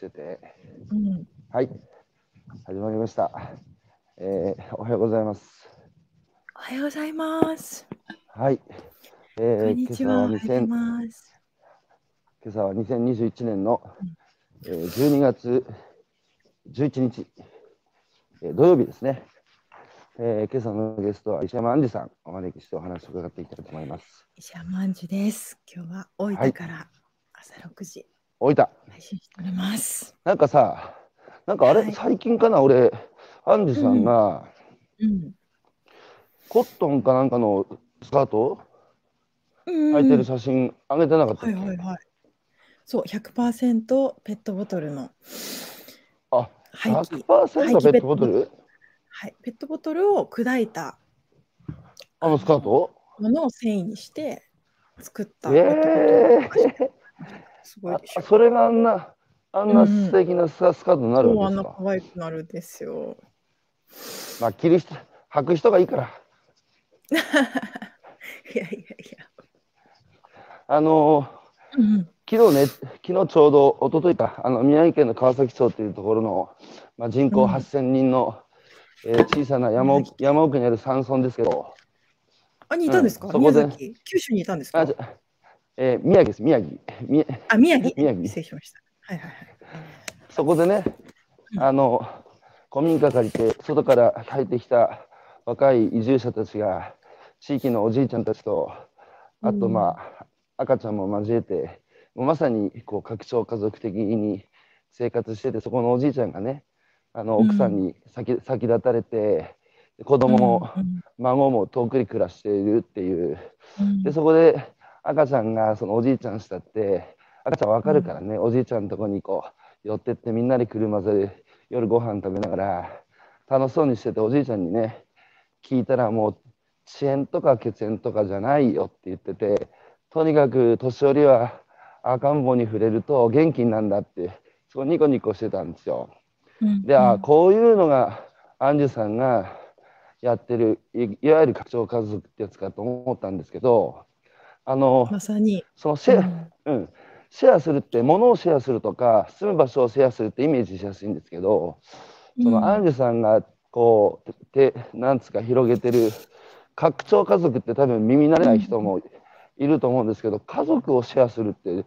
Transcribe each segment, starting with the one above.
してて、うん、はい、始まりました。えー、おはようございます。おはようございます。はい、えこー、んにちは。おはようござい2000ます。今朝は2021年の、えー、12月11日、えー土曜日ですね。えー、今朝のゲストは石山杏里さんお招きしてお話を伺っていきたいと思います。石山杏樹です。今日は大分から朝6時配信しております。なんかさ、なんかあれ、はい。最近かな、俺、杏里さんが、うん。コットンかなんかのスカート？うん。履いてる写真あげてなかったっけ、はいはいはい。そう、100%ペットボトルの。あ、廃棄。100%ペットボトル？はい、ペットボトルを砕いた。あのスカート？ものを繊維にして作った。えー、すごいでしょ。あ。それがあんなあんな素敵なスカスカートになるそうあんなんですか、可愛くなるんですよ。まあ着る人履く人がいいから。いやいやいや。あのうんー昨日ね昨日ちょうど一昨日か。あの宮城県の川崎町というところの、まあ、人口うん。8000人の、えー小さな山奥山奥にある山村ですけど。あ、にいたんですか、うんそこで。宮崎？九州にいたんですか？あえー宮城です宮城。宮あ、宮城。宮城。失礼しました。はいはいはい。そこでね、うん。あの古民家借りて外から入ってきた若い移住者たちが地域のおじいちゃんたちとあとうん。まあ、赤ちゃんも交えてもうまさにこう拡張家族的に生活しててそこのおじいちゃんがねあのうん。奥さんに先,、先立たれて子供もうん。孫も遠くに暮らしているっていう。うん。でそこで赤ちゃんがそのおじいちゃんしたって赤ちゃんわかるからね、おじいちゃんのとこにこう寄ってってみんなで車で夜ご飯食べながら楽しそうにしてておじいちゃんにね聞いたらもう遅延とか血縁とかじゃないよって言っててとにかく年寄りは赤ん坊に触れると元気になるんだってそうニコニコしてたんですよ。うん。で、あこういうのがアンジュさんがやってるいいわゆる拡張家族ってやつかと思ったんですけどあのまさに。そのシェア、うん。うん、シェアするって物をシェアするとか住む場所をシェアするってイメージしやすいんですけどそうん。のアンジュさんがこうてなんつうか広げてる拡張家族って多分耳慣れない人もいると思うんですけど家族をシェアするって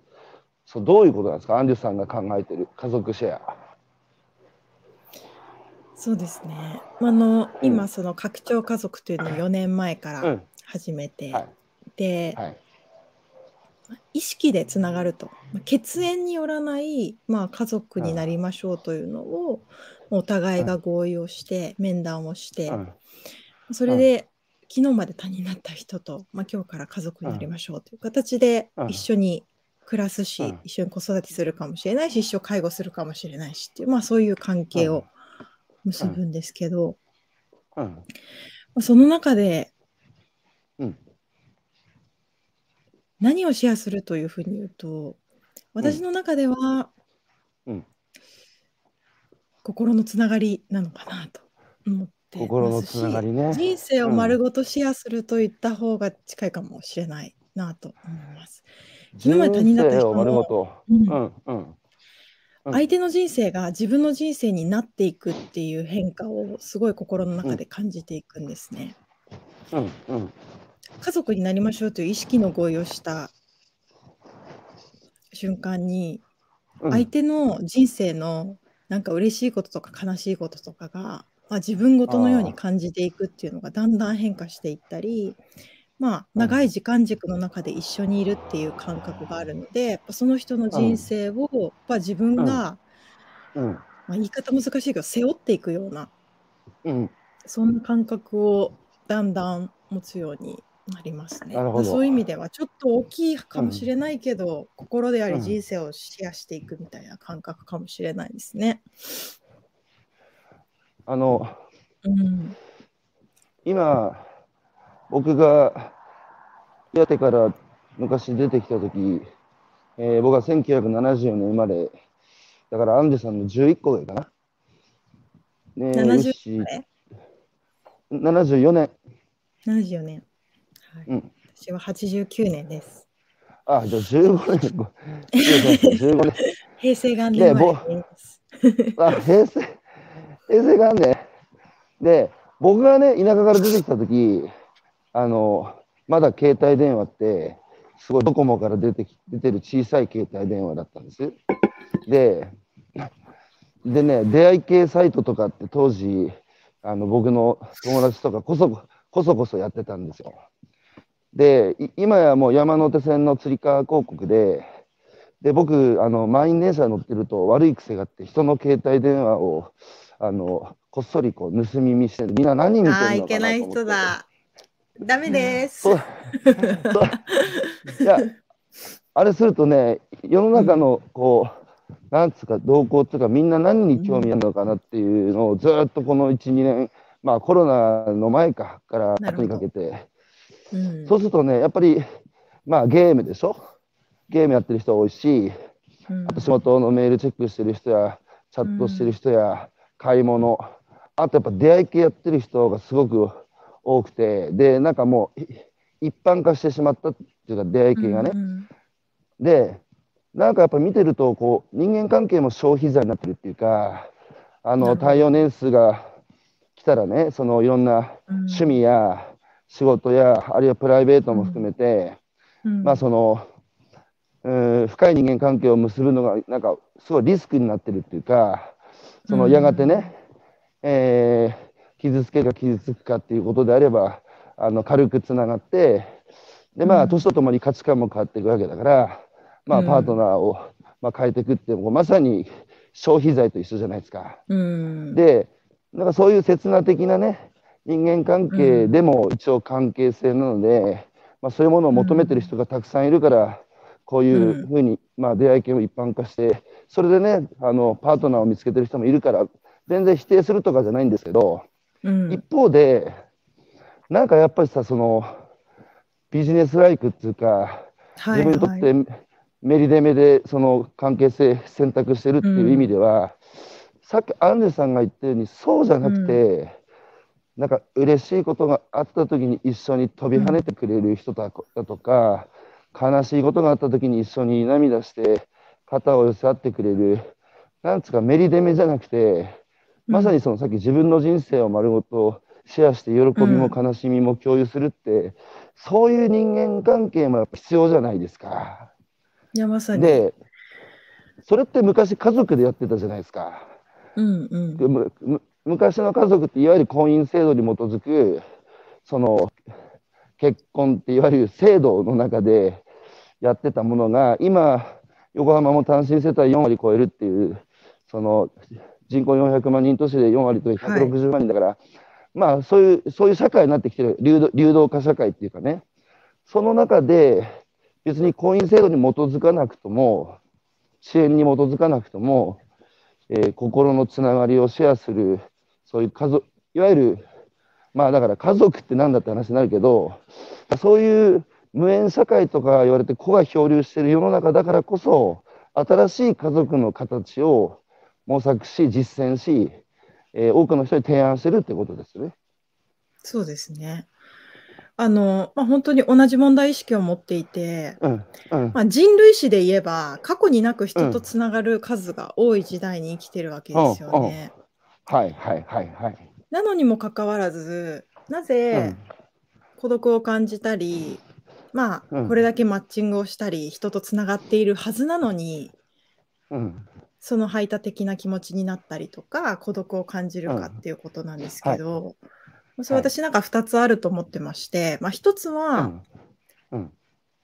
そうどういうことなんですか？アンジュさんが考えてる家族シェア。そうですね。あの、今その拡張家族というのを4年前からうん。始めて、はいで、はい。意識でつながると、まあ血縁によらない、まあ、家族になりましょうというのを、お互いが合意をして、面談をして、うんそれで、昨日まで他人になった人と、まあ、今日から家族になりましょうという形でうん一緒に暮らすし、うん一緒に子育てするかもしれないし一生介護するかもしれないしっていう、まあ、そういう関係を結ぶんですけど、その中でうん何をシェアするというふうに言うと私の中では、うん。心のつながりなのかなと思って心のつながりね。人生を丸ごとシェアするといった方が近いかもしれないなと思います。昨日まで他人だった人もうん。うん相手の人生が自分の人生になっていくっていう変化をすごい心の中で感じていくんですね。うんうん家族になりましょうという意識の合意をした瞬間にうん。相手の人生のなんか嬉しいこととか悲しいこととかが、まあ、自分ごとのように感じていくっていうのがだんだん変化していったり、まあ、うん長い時間軸の中で一緒にいるっていう感覚があるのでやっぱその人の人生をやっぱ自分が、うん。まあ、言い方難しいけど背負っていくようなうん。そんな感覚をだんだん持つようになりますね。なるほどそういう意味ではちょっと大きいかもしれないけど、心であうんり人生をシェアしていくみたいな感覚かもしれないですね。あのうん、今僕が岩手から昔出てきた時、えー僕は1974年生まれだからアンジュさんの11個上かな。ねえ70よしえ74年。74年、はいうん私は89年です。あ、じゃあ15年、ご15年。平成元年です。あ、平成、平成元年。で、僕がね、田舎から出てきたとき、あの、まだ携帯電話って、すごいドコモから出てき出てる小さい携帯電話だったんです。で、でね、出会い系サイトとかって当時、あの僕の友達とかこそこそこそやってたんですよ。で、い今やもう山手線のつり革広告で、で、僕、あの、満員電車乗ってると悪い癖があって、人の携帯電話を、あの、こっそりこう盗み見してる。みんな何見てるのかなああ、いけない人だ。ダメです。いや、あれするとね、世の中のこう、なんつうか、動向っていうか、みんな何に興味あるのかなっていうのを、ずっとこの1、2年、まあコロナの前かから後にかけて、うん。そうするとね、やっぱり、まあゲームでしょ？ゲームやってる人多いし、うん。あと仕事のメールチェックしてる人や、チャットしてる人や、買い物、あとやっぱ出会い系やってる人がすごく多くて、で、なんかもうい一般化してしまったっていうか、出会い系がね。うんで、なんかやっぱ見てると、こう、人間関係も消費財になってるっていうか、あの、なるほど。対応年数が来たらね、そのいろんなうん。趣味や仕事や、あるいはプライベートも含めて、うん。まあその、うん深い人間関係を結ぶのが、なんかすごいリスクになってるっていうか、そのうん。やがてね、えー傷つけか傷つくかっていうことであれば、あの軽くつながって、で、まあ、うん。年とともに価値観も変わっていくわけだから、まあ、うん。パートナーを、まあ、変えていくっていうのも、まさに消費財と一緒じゃないですか。うん。で、なんかそういう刹那的なね、人間関係でも一応関係性なので、まあ、そういうものを求めてる人がたくさんいるから、こういうふうに、まあ、出会い系を一般化して、それでね、あのパートナーを見つけてる人もいるから、全然否定するとかじゃないんですけど、うん。一方で、なんかやっぱりさ、そのビジネスライクっていうか、はい自分にとってメリデメでその関係性選択してるっていう意味では、さっきアンデさんが言ったようにそうじゃなくて、なんか嬉しいことがあった時に一緒に飛び跳ねてくれる人だだとか、悲しいことがあった時に一緒に涙して肩を寄せ合ってくれるなんつうかメリデメじゃなくてまさにそのさっき自分の人生を丸ごとシェアして喜びも悲しみも共有するって、そういう人間関係も必要じゃないですか。いやまさに。で、それって昔家族でやってたじゃないですか。うんうん昔の家族っていわゆる婚姻制度に基づくその結婚っていわゆる制度の中でやってたものが今横浜も単身世帯4割超えるっていうその人口400万人都市で4割と160万人だから、まあそういうそういう社会になってきてる流動流動化社会っていうかね。その中で別に婚姻制度に基づかなくとも支援に基づかなくともえー心のつながりをシェアする、そういう家族、いわゆる、まあだから家族ってなんだって話になるけど、そういう無縁社会とか言われて子が漂流している世の中だからこそ、新しい家族の形を模索し、実践し、えー多くの人に提案してるってことですよね。そうですね。あの、まあ、本当に同じ問題意識を持っていて、うん、うん、まあ、人類史で言えば過去になく人とつながる数が多い時代に生きてるわけですよね。はい、はい、はい、はい。なのにもかかわらずなうぜん、孤独を感じたり、まあうん。これだけマッチングをしたり人とつながっているはずなのにうん、その排他的な気持ちになったりとか孤独を感じるかっていうことなんですけど、それ私なんか2つあると思ってまして、まあ、1つうはん、うん、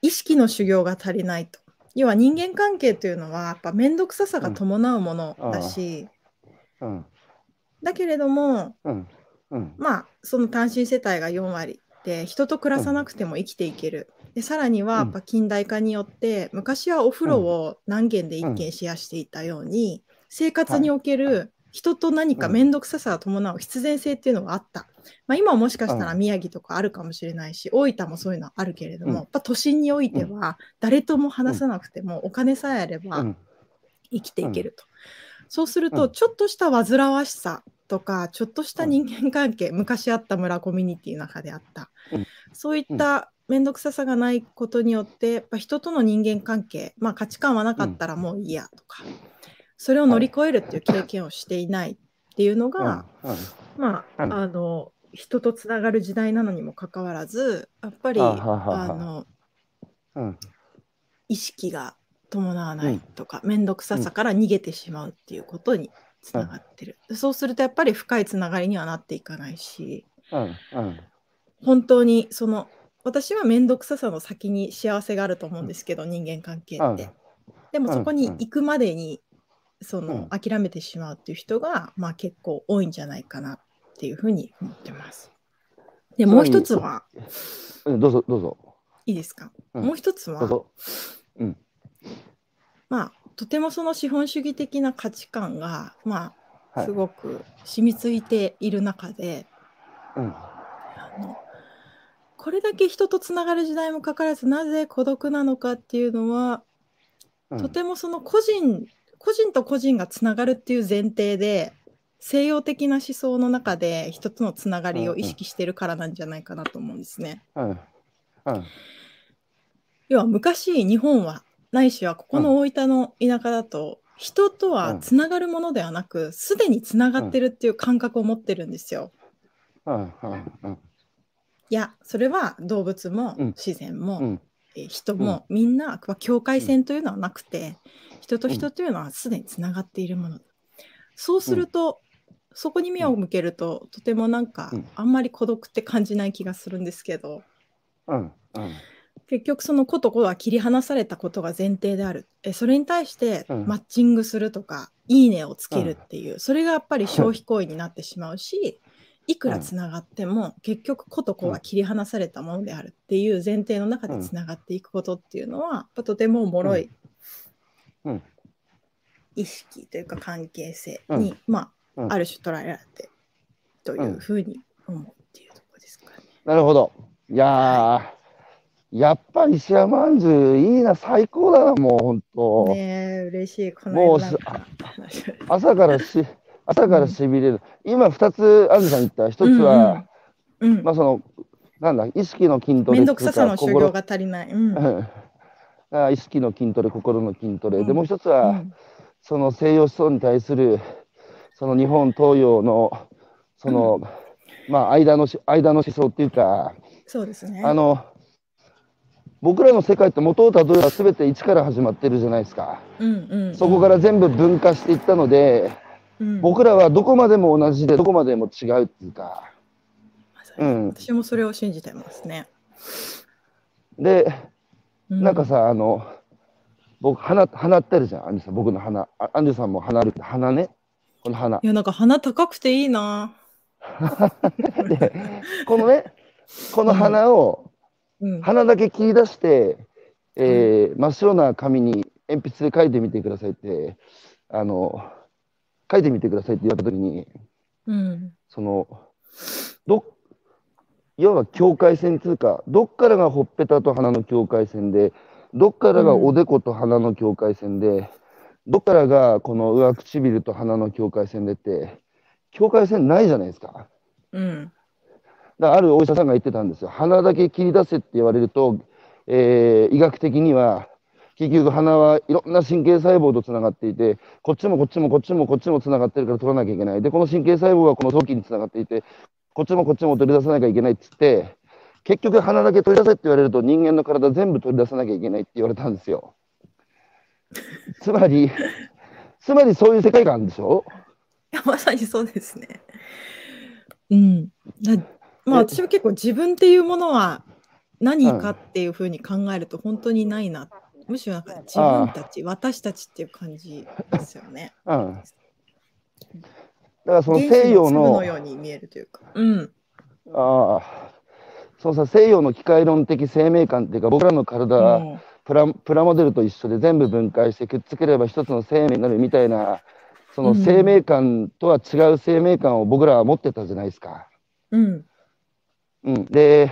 意識の修行が足りないと。要は人間関係というのはやっぱ面倒くささが伴うものだし、うん、だけれどもうん、うん、まあその単身世帯が4割で人と暮らさなくても生きていける。でさらにはやっぱ近代化によって昔はお風呂を何軒で1軒シェアしていたように生活における人と何か面倒くささが伴う必然性っていうのがあった。まあ、今はもしかしたら宮城とかあるかもしれないし大分もそういうのはあるけれども、うん。やっぱ都心においては誰とも話さなくてもお金さえあればうん、生きていけると。そうすると、うん。ちょっとした煩わしさとか、ちょっとした人間関係、昔あった村コミュニティの中であった、うん。そういった面倒くささがないことによってやっぱ人との人間関係、まあ、価値観はなかったらもういいやとか、それを乗り越えるっていう経験をしていないっていうのが、うん。まあ、うん。あの人とつながる時代なのにもかかわらずやっぱりあのうん。意識が伴わないとか面倒くささから逃げてしまうっていうことにつながってる、そうするとやっぱり深いつながりにはなっていかないしうんうん。本当にその私は面倒くささの先に幸せがあると思うんですけど、人間関係うん。って。でもそこに行くまでにその、うん。諦めてしまうっていう人が、まあ、結構多いんじゃないかなっていうふうに思ってます。でもう一つは。うん。どうぞどうぞ。いいですか、うん。もう一つはどうぞ。うんまあとてもその資本主義的な価値観がまあはい。すごく染みついている中で、うん。あのこれだけ人とつながる時代もかかわらずなぜ孤独なのかっていうのは、うん。とてもその個人個人と個人がつながるっていう前提で西洋的な思想の中で人とのつながりを意識してるからなんじゃないかなと思うんですね。うん。うん。要は昔日本はないしはここの大分の田舎だと、人とはつながるものではなくすでにつながってるっていう感覚を持ってるんですよ。いやそれは動物もうん。自然も、人もみんなまあ境界線というのはなくて、人と人というのはすでにつながっているもの。そうすると、そこに目を向けると、とてもなんか、うん。あんまり孤独って感じない気がするんですけど。うんうん結局その子と子は切り離されたことが前提である。えそれに対してうん。マッチングするとか、いいねをつけるっていう、それがやっぱり消費行為になってしまうし、いくらつながっても、結局子と子は切り離されたものであるっていう前提の中でつながっていくことっていうのは、やっぱとても脆いうん。うん。意識というか関係性に、うん。まあ、うん。ある種捉えられてというふうに思うっていうところですかね。なるほど。いやー、やっぱり石山まんじゅういいな、最高だな、もう本当。ねえ嬉しい。こもうの間なんか話を朝からし、朝からしびれる。今2つ、アンジさん言った。1つは、うんまあその、なんだ、意識の筋トレ面倒くささの修心行が足りない。うん 意識の筋トレ、心の筋トレ。で、うんもう一つは、うんその西洋思想に対する、その日本東洋の、その、まあ、間のし、間の思想っていうか、そうですね。あの、僕らの世界って元をたどれば全て一から始まってるじゃないですか。うんうん、そこから全部分化していったので、うん僕らはどこまでも同じで、どこまでも違うっていうか。うん私もそれを信じてますね。で、うなんか、さ、あの、僕、花、花ってあるじゃん、アンジュさん、僕の花。あアンジュさんも花あるって、花ね。この花い。や、なんか鼻高くていいな。で、このね、この花を、うん、花だけ切り出して、えー真っ白な紙に鉛筆で書いてみてくださいって、あの、書いてみてくださいって言われたときに、うん、その、ど、いわば境界線つうか、どっからがほっぺたと鼻の境界線で、どっからがおでこと鼻の境界線で、どっからがこの上唇と鼻の境界線でって、境界線ないじゃないですか。うん、だあるお医者さんが言ってたんですよ。鼻だけ切り出せって言われると、えー医学的には、結局鼻はいろんな神経細胞とつながっていて、こっちもこっちもこっちもこっちもつながってるから取らなきゃいけない。で、この神経細胞がこの臓器につながっていて、こっちもこっちも取り出さなきゃいけないっつって、結局鼻だけ取り出せって言われると人間の体全部取り出さなきゃいけないって言われたんですよ。つまり、つまりそういう世界観でしょ？いやまさにそうですね。うん。だまあえ私は結構自分っていうものは何かっていうふうに考えると本当にないな。むしろなんか自分たち、私たちっていう感じですよね。うん。だからその西洋粒のの、ように見えるというか。うん。ああ、そのさ、西洋の機械論的生命感っていうか、僕らの体は、うんプラプラモデルと一緒で全部分解してくっつければ一つの生命になるみたいな、そのうん生命感とは違う生命感を僕らは持ってたじゃないですか。うん。うん、で、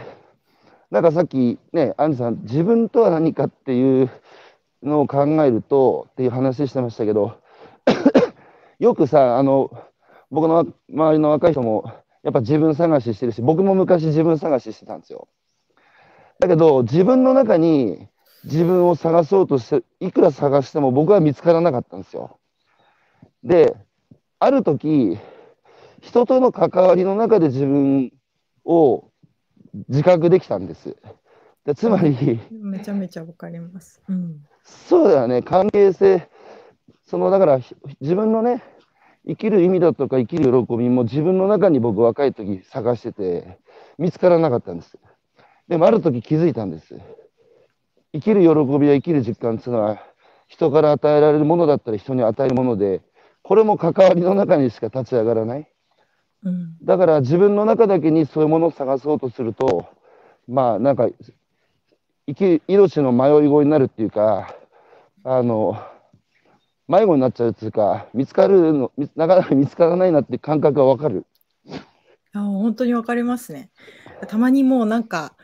なんかさっきね、アンジさん、自分とは何かっていうのを考えるとっていう話してましたけど、よくさ、あの、僕の周りの若い人も、やっぱ自分探ししてるし、僕も昔自分探ししてたんですよ。だけど、自分の中に自分を探そうとして、いくら探しても僕は見つからなかったんですよ。で、ある時、人との関わりの中で自分を自覚できたんです。でつまり、めちゃめちゃわかります。うん、そうだよね、関係性、そのだから自分のね、生きる意味だとか生きる喜びも自分の中に僕若い時探してて、見つからなかったんです。でもある時気づいたんです。生きる喜びや生きる実感っていうのは、人から与えられるものだったら人に与えるもので、これも関わりの中にしか立ち上がらない。うん、だから自分の中だけにそういうものを探そうとすると、まあなんか、生き命の迷い子になるっていうか、あの、迷子になっちゃうっていうか、見つかるの、なかなか見つからないなって感覚がわかる。あ本当にわかりますね。たまにもうなんか、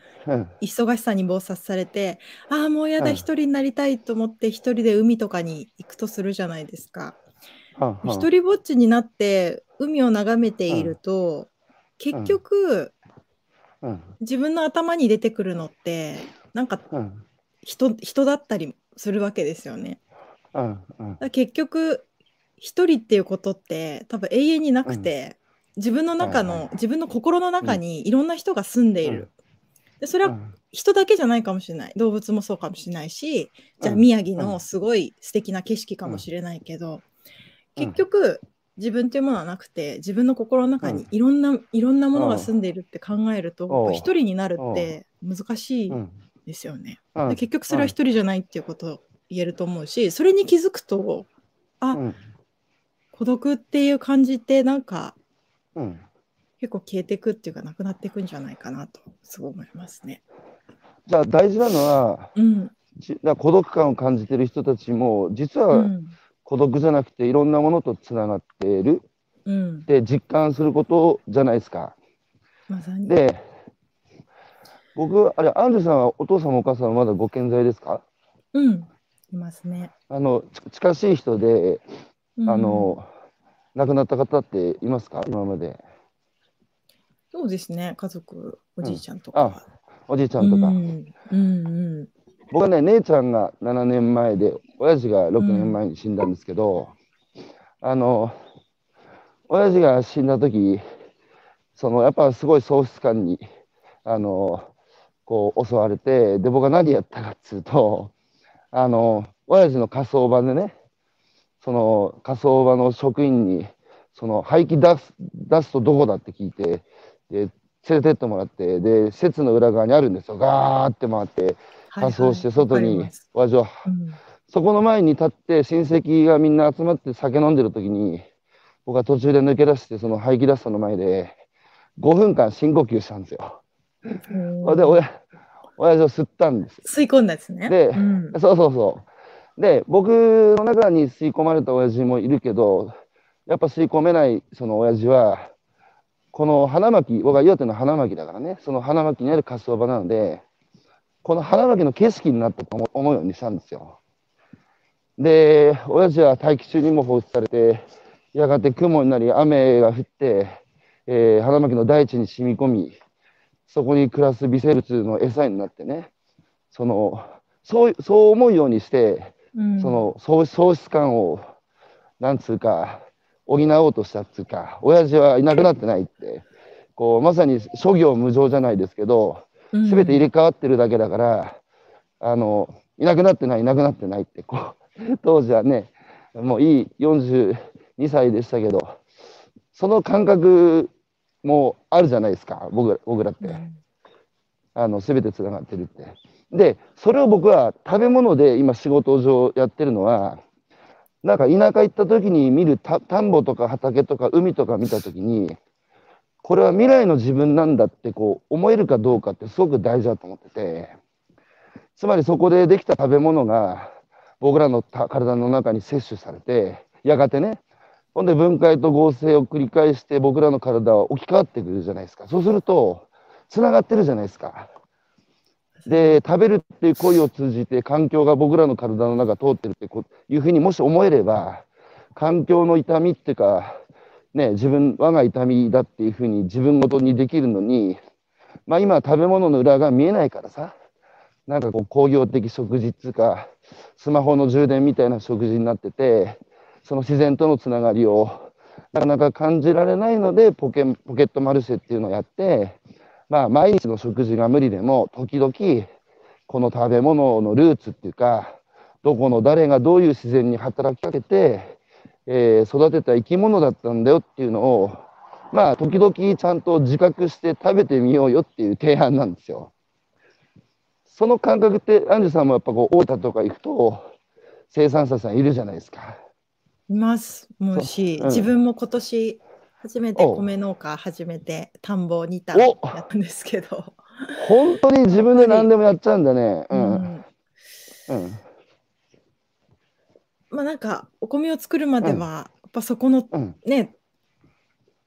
忙しさに忙殺されて、ああ、もうやだ、一人になりたいと思って、一人で海とかに行くとするじゃないですか。一人ぼっちになって海を眺めていると、結局、自分の頭に出てくるのって、なんか人人だったりするわけですよね。結局、一人っていうことって多分永遠になくて、自分の中の、自分の心の中にいろんな人が住んでいる。でそれは人だけじゃないかもしれない。動物もそうかもしれないしじゃあ宮城のすごい素敵な景色かもしれないけど、結局自分というものはなくて自分の心の中にいろんな、いろんなものが住んでいるって考えると一人になるって難しいですよね。結局それは一人じゃないっていうことを言えると思うしそれに気づくとあ、孤独っていう感じってなんか、結構消えていくっていうかなくなっていくんじゃないかなとすごい思いますね。じゃあ大事なのは、うん、孤独感を感じてる人たちも実は孤独じゃなくていろんなものとつながっている、うん、で実感することじゃないですか。ま、で僕あれアンジュさんはお父さんもお母さんはまだご健在ですか？うん。いますね。あの近しい人で、うん、あの亡くなった方っていますか？今まで。そうですね、家族、おじいちゃんとか。あ、おじいちゃんとか。うん。うん僕はね、姉ちゃんが7年前で、親父が6年前に死んだんですけど、あの、親父が死んだ時、そのやっぱすごい喪失感に、あの、こう襲われて、で、僕は何やったかっつうと、あの、親父の火葬場でね、その火葬場の職員に、その廃棄出す出すとどこだって聞いて、で、連れてってもらって、で、施設の裏側にあるんですよ。ガーって回って、仮装して外に、親父は、そこの前に立って親戚がみんな集まって酒飲んでる時に、僕は途中で抜け出して、その排気出したの前で、5分間深呼吸したんですよ。で、親、親父を吸ったんです。吸い込んだですね。で、うん、そうそうそう。で、僕の中に吸い込まれた親父もいるけど、やっぱ吸い込めないその親父は、この花巻、僕は岩手の花巻だからね、その花巻にある滑走場なので、この花巻の景色になったと思うようにしたんですよ。で、親父は大気中にも放出されて、やがて雲になり雨が降って、えー、花巻の大地に染み込み、そこに暮らす微生物の餌になってね、その、そう、そう思うようにして、うん、その喪失感を、なんつうか、補おうとしたっつうか、親父はいなくなってないって、こう、まさに諸行無常じゃないですけど、すべて入れ替わってるだけだから、あの、いなくなってない、いなくなってないって、こう、当時はね、もういい42歳でしたけど、その感覚もあるじゃないですか、僕僕らって。あの、すべて繋がってるって。で、それを僕は食べ物で今仕事上やってるのは、なんか田舎行った時に見る田んぼとか畑とか海とか見た時に、これは未来の自分なんだってこう思えるかどうかってすごく大事だと思ってて、つまりそこでできた食べ物が僕らの体の中に摂取されて、やがてね、ほんで分解と合成を繰り返して僕らの体は置き換わってくるじゃないですか。そうすると、繋がってるじゃないですか。で、食べるっていう行為を通じて環境が僕らの体の中通ってるっていうふうにもし思えれば、環境の痛みっていうか、ね、自分、我が痛みだっていうふうに自分ごとにできるのに、まあ今食べ物の裏が見えないからさ、なんかこう工業的食事っていうか、スマホの充電みたいな食事になってて、その自然とのつながりをなかなか感じられないのでポケ、ポケットマルシェっていうのをやって、まあ、毎日の食事が無理でも、時々、この食べ物のルーツっていうか、どこの誰がどういう自然に働きかけて、えー、育てた生き物だったんだよっていうのを、まあ、時々ちゃんと自覚して食べてみようよっていう提案なんですよ。その感覚って、アンジュさんもやっぱこう、大分とか行くと、生産者さんいるじゃないですか。いますもうし、うん、自分も今年初めて米農家始めて田んぼにたやったんですけど。本当に自分で何でもやっちゃうんだね。うん、うん、まあなんかお米を作るまでは、やっぱそこの、ね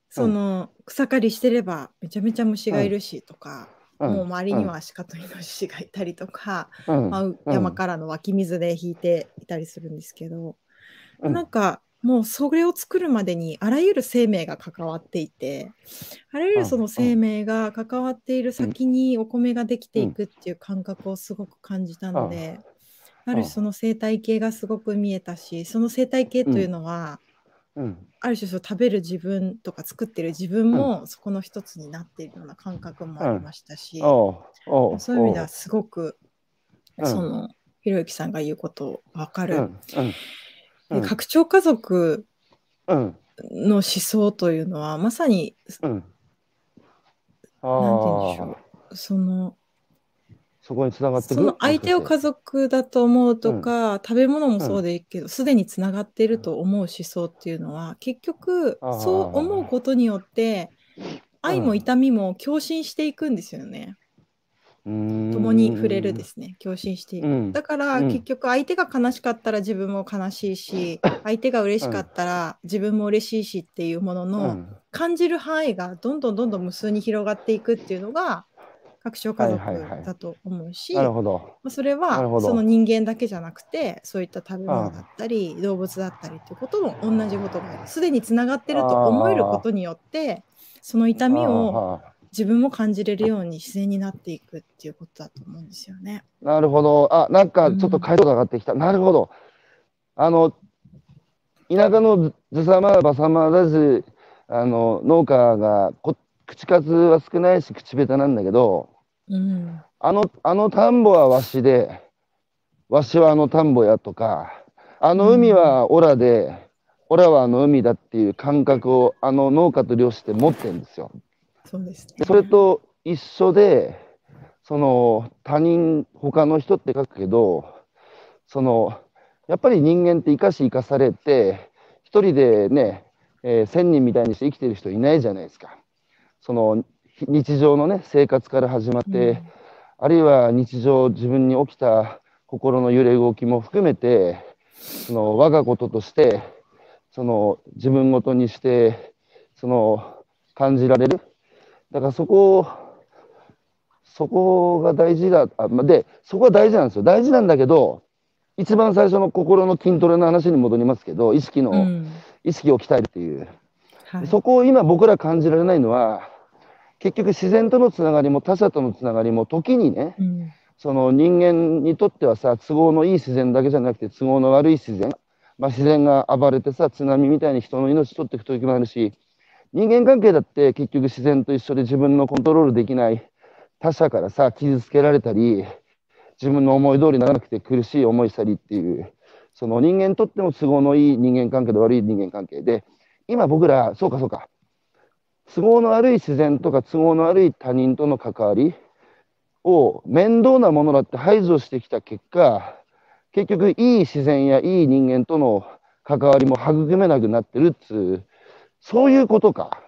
その草刈りしてればめちゃめちゃ虫がいるしとか、もう周りには鹿とイノシシがいたりとか、まあ、山からの湧き水で引いていたりするんですけど、うん、なんかもうそれを作るまでにあらゆる生命が関わっていてあらゆるその生命が関わっている先にお米ができていくっていう感覚をすごく感じたので、ある種その生態系がすごく見えたしその生態系というのは、うん、ある種そう食べる自分とか作ってる自分もそこの一つになっているような感覚もありましたし、そういう意味ではすごく、そのひろゆきさんが言うこと分かる。で拡張家族の思想というのは、まさに、うん、なんて言うんでしょう。その、そこにつながってその相手を家族だと思うとか、うん、食べ物もそうでいいけど、す、で、につながっていると思う思想っていうのは、結局、そう思うことによって、愛も痛みも共振していくんですよね。共に触れるですね。共振していく、うん、だから結局相手が悲しかったら自分も悲しいし、相手が嬉しかったら自分も嬉しいしっていうものの、感じる範囲がどんどんどんどん無数に広がっていくっていうのが拡張家族だと思うし、それはその人間だけじゃなくてそういった食べ物だったり動物だったりっていうことも同じことがすでにつながってると思えることによってその痛みを自分も感じれるように自然になっていくっていうことだと思うんですよね。なるほど。あ、なんかちょっと解像度上がってきた。うん、なるほど。あの、田舎のずさまばさまだし、あの、農家がこ口数は少ないし口下手なんだけど、うん、あの、あの田んぼはわしで、わしはあの田んぼやとか、あの海はオラで、うん、オラはあの海だっていう感覚をあの農家と漁師って持ってるんですよ。そうです、ね、それと一緒で、その他人、他の人って書くけど、そのやっぱり人間って生かし生かされて、一人でね、えー、千人みたいにして生きてる人いないじゃないですか。その日常のね、生活から始まって、うん、あるいは日常自分に起きた心の揺れ動きも含めて、その我がこととして、その自分ごとにして、その感じられる。だからそこそこが大事だ。あで、そこは大事なんですよ。大事なんだけど、一番最初の心の筋トレの話に戻りますけど、意識の、うん、意識を鍛えるっていう、はい、そこを今僕ら感じられないのは、結局自然とのつながりも他者とのつながりも時にね、うん、その人間にとってはさ、都合のいい自然だけじゃなくて都合の悪い自然、まあ、自然が暴れてさ、津波みたいに人の命取っていく時もあるし、人間関係だって結局自然と一緒で自分のコントロールできない他者からさ、傷つけられたり、自分の思い通りにならなくて苦しい思いしたりっていう、その人間にとっても都合のいい人間関係で悪い人間関係で、今僕ら、そうかそうか、都合の悪い自然とか都合の悪い他人との関わりを面倒なものだって排除してきた結果、結局いい自然やいい人間との関わりも育めなくなってるっつうそういうことか。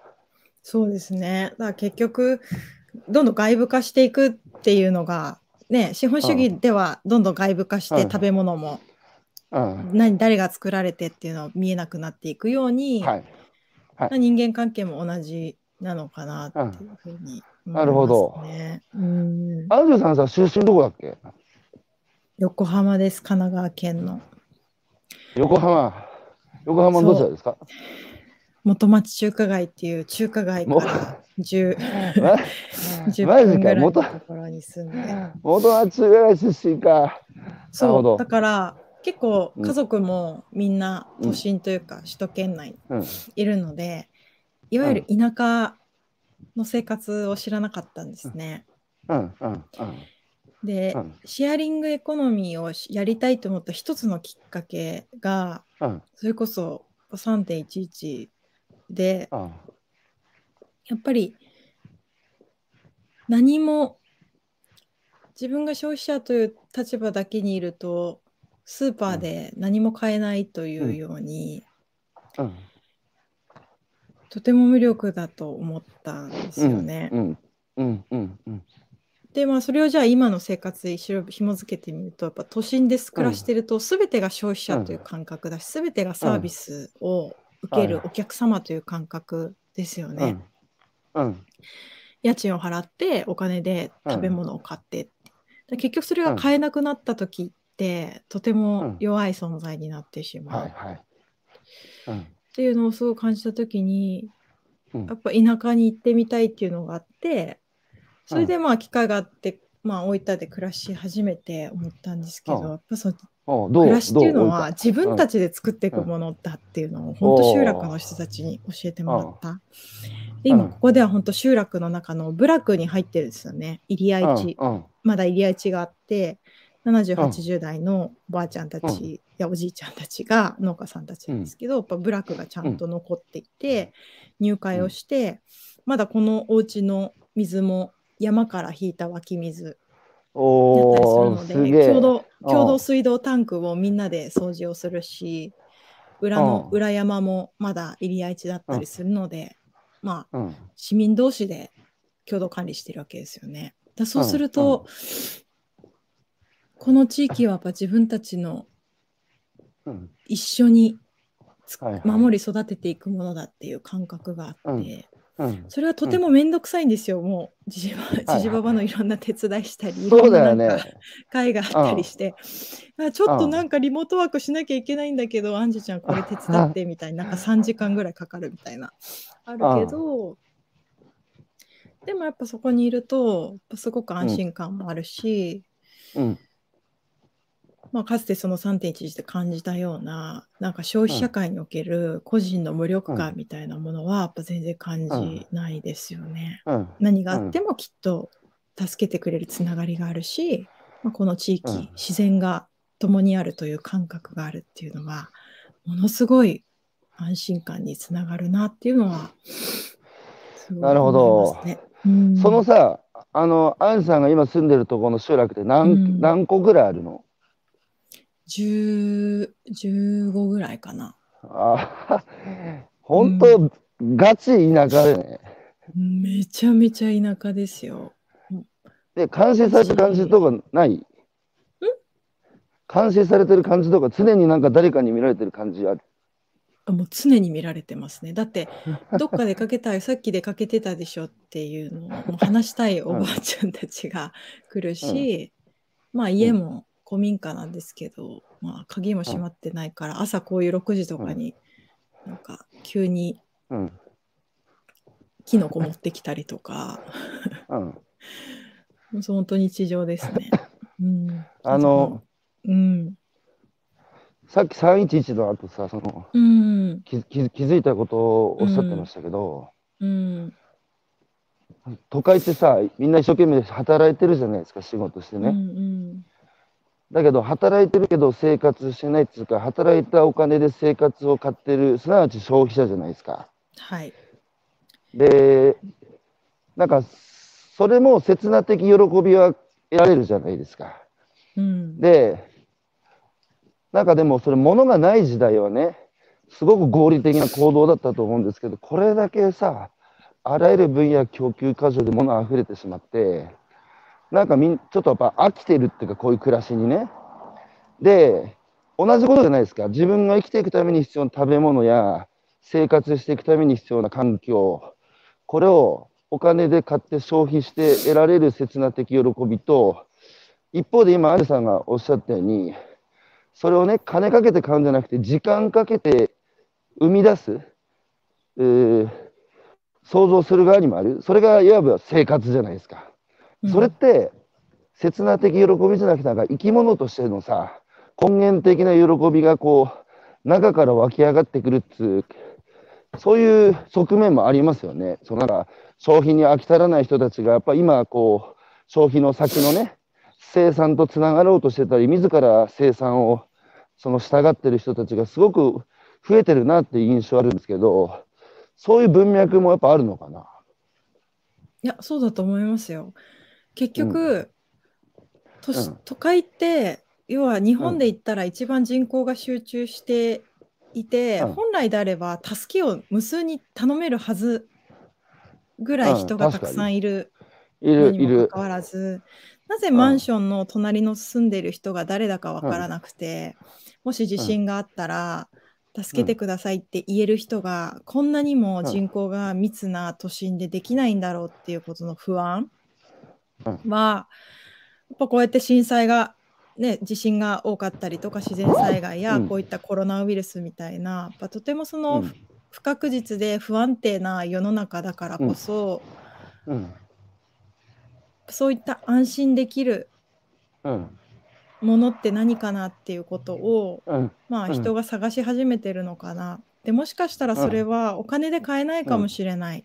そうですね。だから結局、どんどん外部化していくっていうのが、ね、資本主義ではどんどん外部化して食べ物も、何誰が作られてっていうのは見えなくなっていくように、はいはい、人間関係も同じなのかなっていうふうに、ね、なるほど。うん。アンジュさんさ、出身どこだっけ？横浜です、神奈川県の。横浜。横浜のどちらですか？元町中華街っていう中華街から10 ま10 マジか分ぐらいの元ところに住んで。元町中華街出身か。そう、だから結構うん家族もみんな都心というか首都圏内。いるので、いわゆる田舎の生活を知らなかったんですね。で、うん。シェアリングエコノミーをしやりたいと思った一つのきっかけが、うん。それこそ3.11で、うん。やっぱり何も自分が消費者という立場だけにいるとスーパーで何も買えないというように、うん。とても無力だと思ったんですよね。うん。うん。うん。うん。でまあそれをじゃあ今の生活にしろ紐付けてみるとやっぱ都心で暮らしてると全てが消費者という感覚だし、全てがサービスを受けるはいお客様という感覚ですよね。うん。うん。家賃を払ってお金で食べ物を買って結局それが買えなくなった時とても弱い存在になってしまう、はい。はい。うん。っていうのをすごく感じた時にうんやっぱ田舎に行ってみたいっていうのがあってそれでまあ機会があって、まあ、大分で暮らし始めて思ったんですけど、うんやっぱその暮らしっていうのは自分たちで作っていくものだっていうのを本当集落の人たちに教えてもらった。で今うんここでは本当集落の中の部落に入ってるんですよね入合地、うん。うん。まだ入合地があって70、うん。80代のおばあちゃんたちやおじいちゃんたちが農家さんたちなんですけど、やっぱ部落がちゃんと残っていて、入会をして、まだこのお家の水も山から引いた湧き水やったりするの。で共同水道タンクをみんなで掃除をするし裏のうん。裏山もまだ入合地だったりするので、まあうん。市民同士で共同管理してるわけですよね。だそうすると、この地域はやっぱ自分たちのうん。一緒につはいはい。守り育てていくものだっていう感覚があって、うん。うん。それはとても面倒くさいんですよ、もうじじばはいじじばばのいろんな手伝いしたり、そうだよね。会があったりして、あちょっとなんかリモートワークしなきゃいけないんだけど、アンジュちゃんこれ手伝ってみたいな、なんか3時間ぐらいかかるみたいな、あるけど、でもやっぱそこにいると、すごく安心感もあるし、うん。まあ、かつてその3.11で感じたような、なんか消費社会における個人の無力感みたいなものは、やっぱ全然感じないですよね。うん。何があってもきっと助けてくれるつながりがあるし、まあ、この地域、うん。自然が共にあるという感覚があるっていうのは、ものすごい安心感につながるなっていうのは、すごいなるほど。うん。そのさ、あの、アンさんが今住んでるところの集落って何,、うん。何個ぐらいあるの？10 15ぐらいかな。あ本当、ガチ田舎だよね。めちゃめちゃ田舎ですよ。で、監視された感じとかない？監視されてる感じとか、常になんか誰かに見られてる感じある？あもう常に見られてますね。だって、どっか出かけたい、さっき出かけてたでしょっていうのを話したいおばあちゃんたちが来るし、まあ家も古民家なんですけど、まあ鍵も閉まってないから、朝こういう6時とかに、なんか急にうん。キノコ持ってきたりとか、うん。本当日常ですね。うん、あの、うん、さっき311の後さ、その、うん、気気気づいたことをおっしゃってましたけど、うん、都会ってさ、みんな一生懸命働いてるじゃないですか、仕事してうん、ね。うん、だけど、働いてるけど生活してないっていうか、働いたお金で生活を買ってる、すなわち消費者じゃないですか。はい。で、なんか、それも刹那的喜びは得られるじゃないですか。うん、で、なんかでも、それ、物がない時代はね、すごく合理的な行動だったと思うんですけど、これだけさ、あらゆる分野供給過剰で物が溢れてしまって、なんかみん、ちょっとやっぱ飽きてるっていうか、こういう暮らしにね。で、同じことじゃないですか。自分が生きていくために必要な食べ物や、生活していくために必要な環境、これをお金で買って消費して得られる刹那的喜びと、一方で今、アンさんがおっしゃったように、それをね、金かけて買うんじゃなくて、時間かけて生み出す。えー想像する側にもある。それがいわば生活じゃないですか。うんそれって、刹那的喜びじゃなくて、なんか生き物としてのさ、根源的な喜びがこう、中から湧き上がってくるっつう、そういう側面もありますよね。そのなんか、消費に飽き足らない人たちが、やっぱ今、こう、消費の先のね、生産とつながろうとしてたり、自ら生産を、その従ってる人たちがすごく増えてるなっていう印象あるんですけど、そういう文脈もやっぱあるのかな？いや、そうだと思いますよ。結局、都市うん。都会って、要は日本で言ったら一番人口が集中していて、うん。本来であれば助けを無数に頼めるはずぐらい人がうんたくさんいるにもか。かわらず、なぜマンションの隣の住んでる人が誰だかわからなくて、もし地震があったら、助けてくださいって言える人が、こんなにも人口が密な都心でできないんだろうっていうことの不安。うんは、やっぱこうやって震災が、ね、地震が多かったりとか自然災害やうんこういったコロナウイルスみたいな、やっぱとてもその、うん不確実で不安定な世の中だからこそ、うん。そういった安心できるうん。ものって何かなっていうことを、うん。まあ、うん人が探し始めてるのかな。でもしかしたらそれはお金で買えないかもしれない。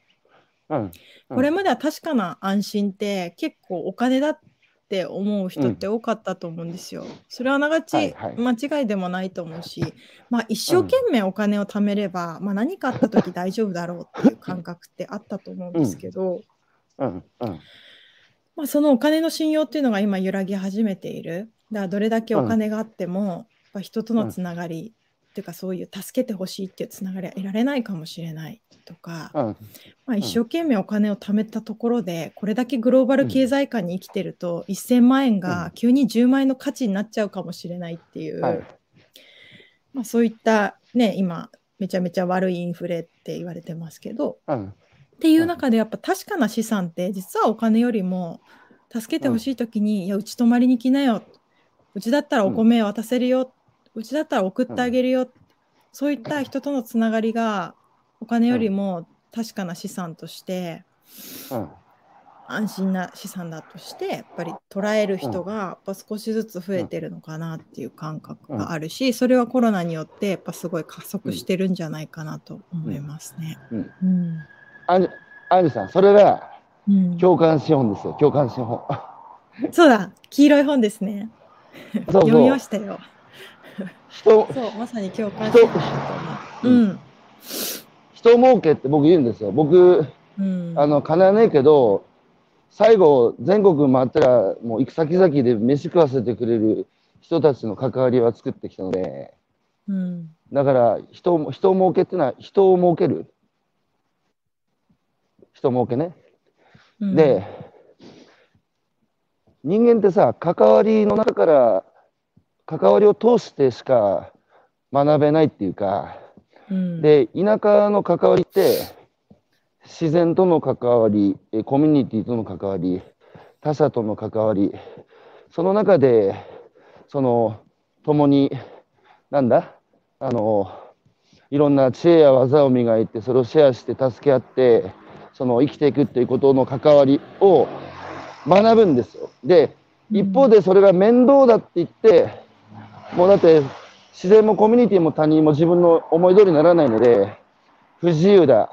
うん。うんこれまでは確かな安心って結構お金だって思う人って多かったと思うんですよ。それはあながちはいはい間違いでもないと思うし、まあ、一生懸命お金を貯めれば、まあ、何かあった時大丈夫だろうっていう感覚ってあったと思うんですけど、うん。うん。まあ、そのお金の信用っていうのが今揺らぎ始めている。だからどれだけお金があっても、やっぱ人とのつながり、っていうかそういう助けてほしいっていうつながりは得られないかもしれないとか、うん。まあ、一生懸命お金を貯めたところで、これだけグローバル経済下に生きてると、1000万円が急に10万円の価値になっちゃうかもしれないっていう、はい。まあ、そういったね今めちゃめちゃ悪いインフレって言われてますけどうん。っていう中でやっぱ確かな資産って実はお金よりも助けてほしい時に、いやうち泊まりに来なようちだったらお米渡せるよ、うちだったら送ってあげるよ、そういった人とのつながりがお金よりも確かな資産としてうん。安心な資産だとしてやっぱり捉える人がやっぱ少しずつ増えてるのかなっていう感覚があるし、それはコロナによってやっぱすごい加速してるんじゃないかなと思いますね。うん。うんさん、それがうん共感資本ですよ。共感資本。そうだ黄色い本ですね。そう読みそう。ましたよ。人、そうまさに共感してう。うん人儲けって僕言うんですよ。僕、うんあの、金はねえけど、最後、全国回ったら、もう行く先々で飯食わせてくれる人たちの関わりは作ってきたので、うんだから人も、人儲けってのは人を儲ける。人儲けね。うんで、人間ってさ、関わりの中から、関わりを通してしか学べないっていうか、うんで、田舎の関わりって、自然との関わり、えコミュニティとの関わり、他者との関わり、その中で、その、共に、なんだ、あの、いろんな知恵や技を磨いて、それをシェアして助け合って、その生きていくっていうことの関わりを学ぶんですよ。で、一方でそれが面倒だって言って、もうだって自然もコミュニティも他人も自分の思い通りにならないので、不自由だ、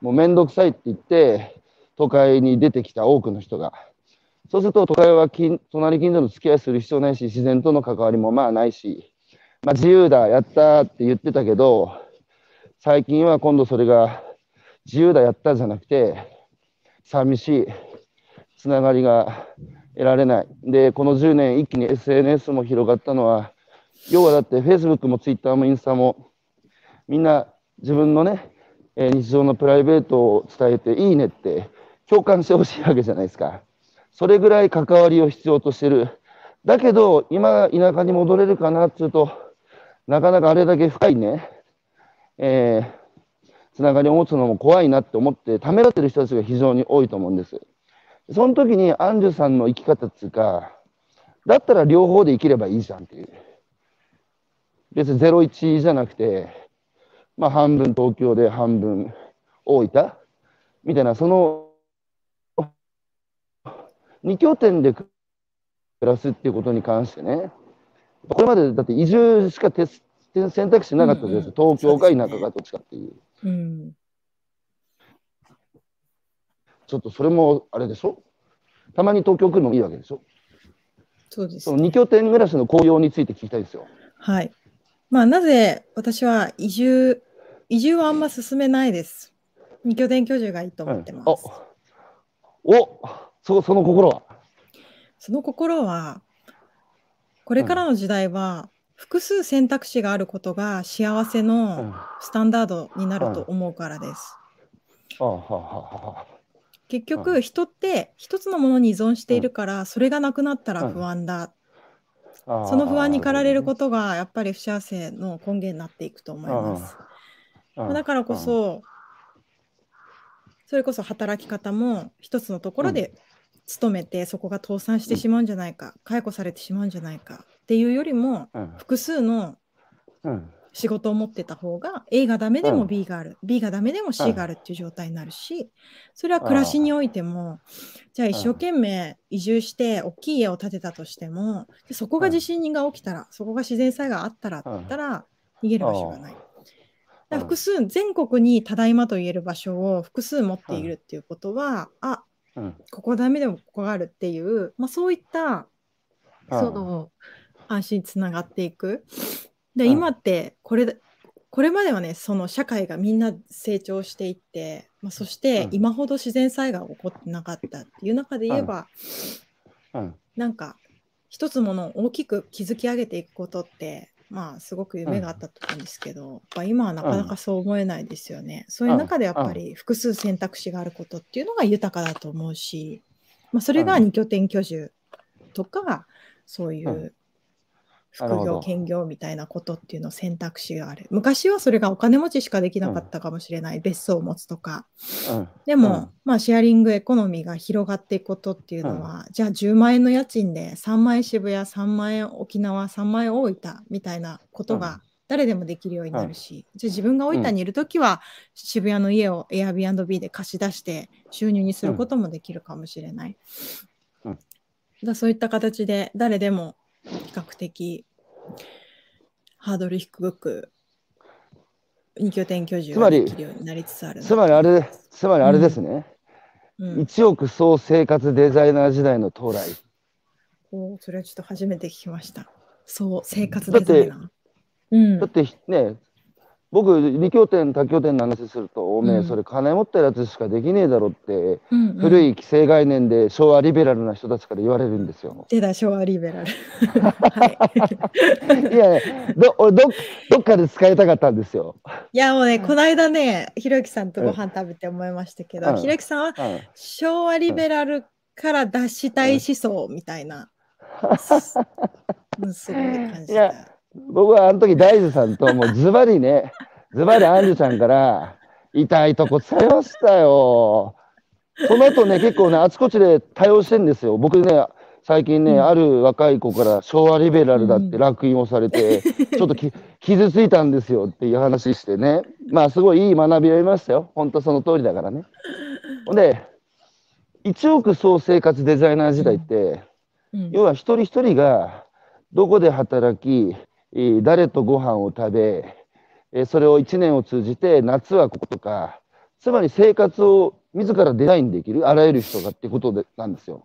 もうめんどくさいって言って、都会に出てきた多くの人が。そうすると都会は近隣近所の付き合いする必要ないし、自然との関わりもまあないし、まあ自由だ、やったって言ってたけど、最近は今度それが自由だ、やったじゃなくて、寂しい、つながりが得られない。で、この10年一気に SNS も広がったのは、要はだって Facebook も Twitter もインスタも、みんな自分のね、えー日常のプライベートを伝えていいねって共感してほしいわけじゃないですか。それぐらい関わりを必要としてる。だけど、今、田舎に戻れるかなっていうと、なかなかあれだけ深いね、えーつながりを持つのも怖いなって思って、ためらってる人たちが非常に多いと思うんです。その時にアンジュさんの生き方っていうか、だったら両方で生きればいいじゃんっていう。別に01じゃなくて、まあ半分東京で半分大分？みたいな、その2拠点で暮らすっていうことに関してね、これまでだって移住しかて選択肢なかったです、うんうん、東京か田舎かどっちかっていう。うん、ちょっとそれもあれでしょ？たまに東京来るのもいいわけでしょ？そうです、ね、その2拠点暮らしの紅葉について聞きたいですよ。はい。まあ、なぜ私は移住、移住はあんま進めないです。二拠点居住がいいと思ってます。うん、おおそその心は？その心は、これからの時代は、複数選択肢があることが幸せのスタンダードになると思うからです。結局、人って一つのものに依存しているから、それがなくなったら不安だ。その不安に駆られることが、やっぱり不幸せの根源になっていくと思います。だからこそ、それこそ働き方も一つのところで勤めてそこが倒産してしまうんじゃないか、解雇されてしまうんじゃないかっていうよりも、複数の仕事を持ってた方が A がダメでも B がある、B がダメでも C があるっていう状態になるしそれは暮らしにおいてもじゃあ一生懸命移住して大きい家を建てたとしてもそこが地震が起きたらそこが自然災害があったらだったら逃げる場所がない。複数全国にただいまと言える場所を複数持っているっていうことは、あうん、ここダメでもここがあるっていう、まあ、そういったその安心につながっていく。で今ってこれこれまではねその社会がみんな成長していって、まあ、そして今ほど自然災害が起こってなかったっていう中で言えば、うん、なんか一つものを大きく築き上げていくことってまあすごく夢があったと思うんですけど、うん、今はなかなかそう思えないですよね。うん、そういう中でやっぱり複数選択肢があることっていうのが豊かだと思うし、まあ、それが二拠点居住とか、そういう副業、兼業みたいなことっていうの選択肢がある。昔はそれがお金持ちしかできなかったかもしれない、うん、別荘を持つとか。うん、でも、うん、まあシェアリングエコノミーが広がっていくことっていうのは、じゃあ10万円の家賃で3万円渋谷、3万円沖縄、3万円大分みたいなことが誰でもできるようになるし、じゃあ自分が大分にいるときは、渋谷の家を Airbnb で貸し出して収入にすることもできるかもしれない。だそういった形で誰でも比較的ハードル低く二拠点居住ができるようになりつつあるつまりあれつまりあれですね、うん、1億総生活デザイナー時代の到来。おそれはちょっと初めて聞きました。そう生活デザイナー。うん、だってね僕、二拠点、多拠点の話すると、おめえ、それ金持ってるやつしかできねえだろって、うんうん、古い規制概念で昭和リベラルな人たちから言われるんですよ。出た、昭和リベラル。い、や、ど俺ど、どっかで使いたかったんですよ。いや、もうね、この間ね、ひろゆきさんとご飯食べて思いましたけど、ひろゆきさんは、昭和リベラルから脱したい思想みたいな、うん、すごい感じた。僕はあの時大豆さんともうズバリね、ズバリアンジュちゃんから痛いとこ伝えましたよ。その後ね、結構ね、あちこちで対応してんですよ。僕ね、最近ね、うん、ある若い子から昭和リベラルだって烙印をされて、うん、ちょっと傷ついたんですよっていう話してね。まあ、すごいいい学びを得ましたよ。本当その通りだからね。ほんで、1億総生活デザイナー時代って、うん、要は一人一人がどこで働き、誰とご飯を食べ、それを1年を通じて夏はこことか、つまり生活を自らデザインできる、あらゆる人がっていうことでなんですよ。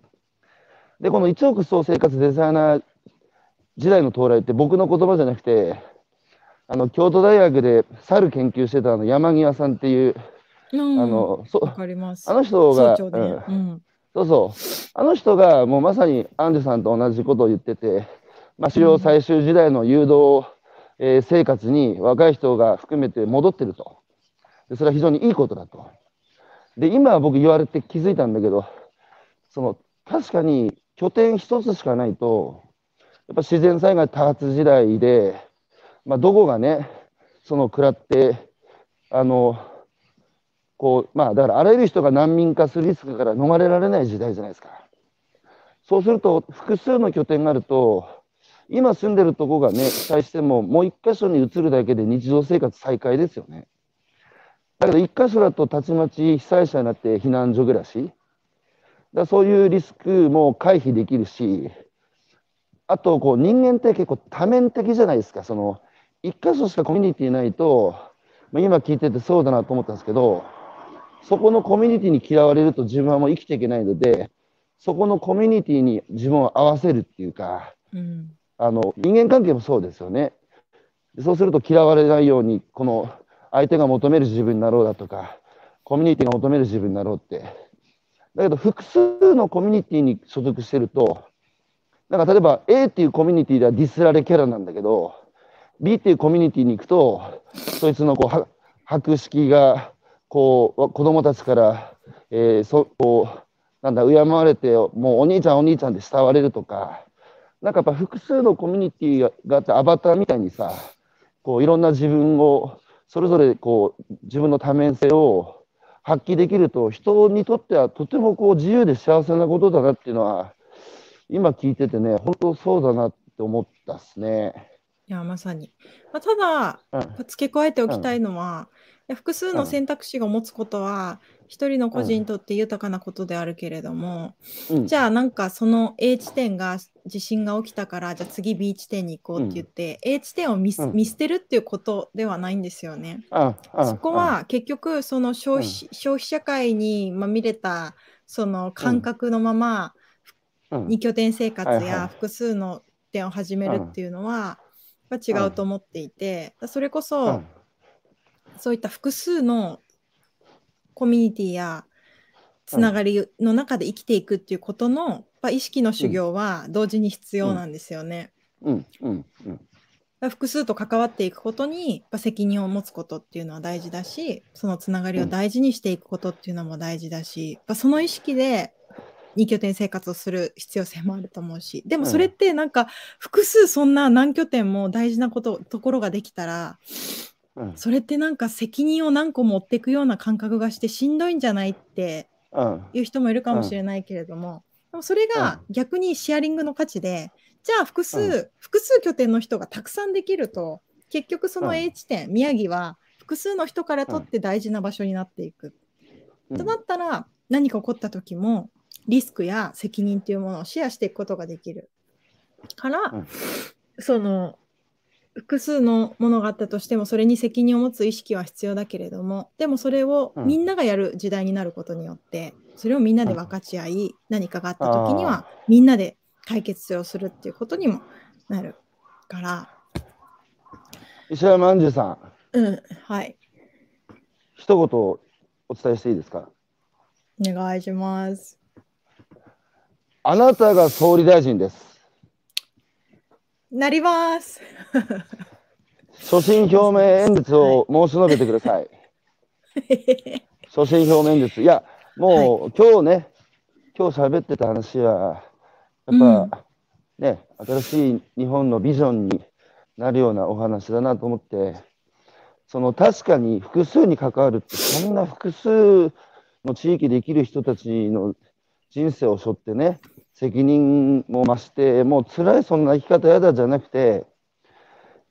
で、この1億総生活デザイナー時代の到来って僕の言葉じゃなくて、あの京都大学で猿研究してたあの山際さんっていう、うん、あのそあの人が、うん、そうそう、あの人がもうまさにアンジュさんと同じことを言ってて、まあ、狩猟採集時代の誘導、えー、生活に若い人が含めて戻ってると。でそれは非常にいいことだと。で、今僕言われて気づいたんだけど、その、確かに拠点一つしかないと、やっぱ自然災害多発時代で、まあ、どこがね、その食らって、あの、こう、まあ、だからあらゆる人が難民化するリスクから逃れられない時代じゃないですか。そうすると、複数の拠点があると、今住んでるとこがね、被災しても、もう一箇所に移るだけで日常生活再開ですよね。だけど一箇所だとたちまち被災者になって避難所暮らし。だそういうリスクも回避できるし、あとこう人間って結構多面的じゃないですか。その一箇所しかコミュニティないと、まあ、今聞いててそうだなと思ったんですけど、そこのコミュニティに嫌われると自分はもう生きていけないので、そこのコミュニティに自分を合わせるっていうか、あの人間関係もそうですよね。そうすると嫌われないように、この相手が求める自分になろうだとか、コミュニティが求める自分になろうって。だけど複数のコミュニティに所属してると、なんか例えば A っていうコミュニティではディスられキャラなんだけど、B っていうコミュニティに行くと、そいつのこう博識がこう子供たちから、えー、そこうなんだ敬われてもうお兄ちゃんお兄ちゃんで慕われるとかなんかやっぱ複数のコミュニティがあってアバターみたいにさこういろんな自分をそれぞれこう自分の多面性を発揮できると人にとってはとてもこう自由で幸せなことだなっていうのは今聞いててね本当そうだなって思ったっすね。いやまさに、まあ、ただ、うん、付け加えておきたいのは、うん、複数の選択肢を持つことは、一人の個人にとって豊かなことであるけれども、うん、じゃあなんかその A 地点が地震が起きたからじゃあ次 B 地点に行こうって言って、うん、A 地点を見,、見捨てるっていうことではないんですよね。そこは結局その消費,、消費社会にまみれたその感覚のまま、2拠点生活や複数の点を始めるっていうのは、違うと思っていて、それこそ、そういった複数のコミュニティやつながりの中で生きていくっていうことの、うん、意識の修行は同時に必要なんですよね。うん。うん。複数と関わっていくことに責任を持つことっていうのは大事だしそのつながりを大事にしていくことっていうのも大事だし、その意識で2拠点生活をする必要性もあると思うしでもそれってなんか複数そんな何拠点も大事なことところができたらそれってなんか責任を何個持っていくような感覚がしてしんどいんじゃないっていう人もいるかもしれないけれども、でもそれが逆にシェアリングの価値で、じゃあ複数、複数拠点の人がたくさんできると、結局その A 地点、宮城は複数の人からとって大事な場所になっていく。となったら、何か起こった時も、リスクや責任っていうものをシェアしていくことができる。から、その複数のものがあったとしてもそれに責任を持つ意識は必要だけれどもでもそれをみんながやる時代になることによってそれをみんなで分かち合い何かがあった時にはみんなで解決をするっていうことにもなるから。石山杏樹さん。うんはい。一言お伝えしていいですか？お願いします。あなたが総理大臣ですなります。所信表明演説を申し述べてください。所信表明演説。いや、もう、はい、今日ね、今日喋ってた話は、やっぱ、うん、ね、新しい日本のビジョンになるようなお話だなと思って、その確かに複数に関わるって、そんな複数の地域で生きる人たちの人生を背負ってね、責任も増して、もう辛いそんな生き方やだじゃなくて、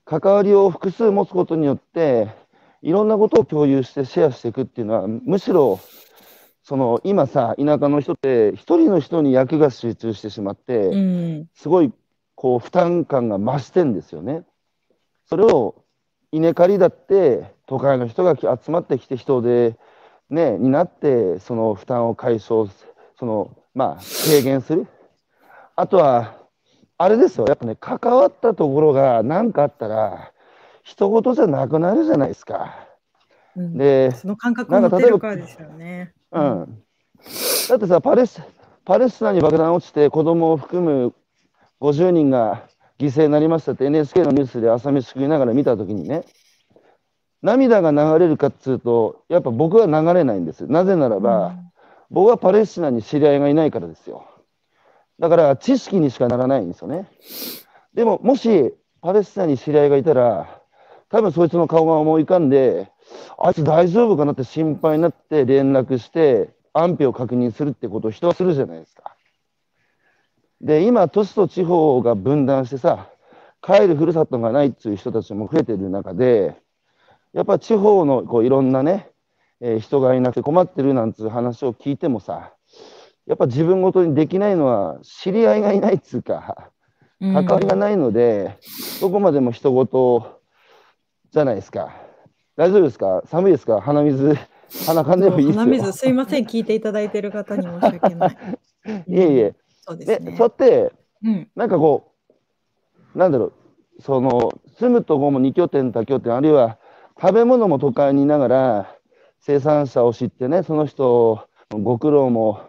関わりを複数持つことによって、いろんなことを共有してシェアしていくっていうのは、むしろ、その今さ、田舎の人って、一人の人に役が集中してしまって、うん、すごいこう負担感が増してんですよね。それを稲刈りだって都会の人が集まってきて人で、ね、になってその負担を解消そのまあ軽減するあとは、あれですよ、やっぱね、関わったところが何かあったら、一言じゃなくなるじゃないですか。うん、で、その感覚を持てるからですよね。うん。だってさ、パレスパレスチナに爆弾落ちて子供を含む50人が犠牲になりましたって NHK のニュースで朝飯食いながら見たときにね、涙が流れるかっつうと、やっぱ僕は流れないんです。なぜならば、うん、僕はパレスチナに知り合いがいないからですよ。だから知識にしかならないんですよね。でも、もしパレスチナに知り合いがいたら、多分そいつの顔が思い浮かんで、あいつ大丈夫かなって心配になって連絡して安否を確認するってことを人はするじゃないですか。で、今、都市と地方が分断してさ、帰るふるさとがないっていう人たちも増えてる中で、やっぱ地方のこういろんなね、えー人がいなくて困ってるなんつう話を聞いてもさ、やっぱ自分ごとにできないのは知り合いがいないっつうか、関わりがないので、どこまでも人事じゃないですか。大丈夫ですか？寒いですか？鼻水、鼻かんでもいいですよ。鼻水すいません聞いていただいている方に申し訳ない。いえいえ。で、そうですね。そうやって、うんなんかこう、なんだろう、その、住むとこも二拠点、多拠点、あるいは食べ物も都会にいながら、生産者を知ってね、その人のご苦労も、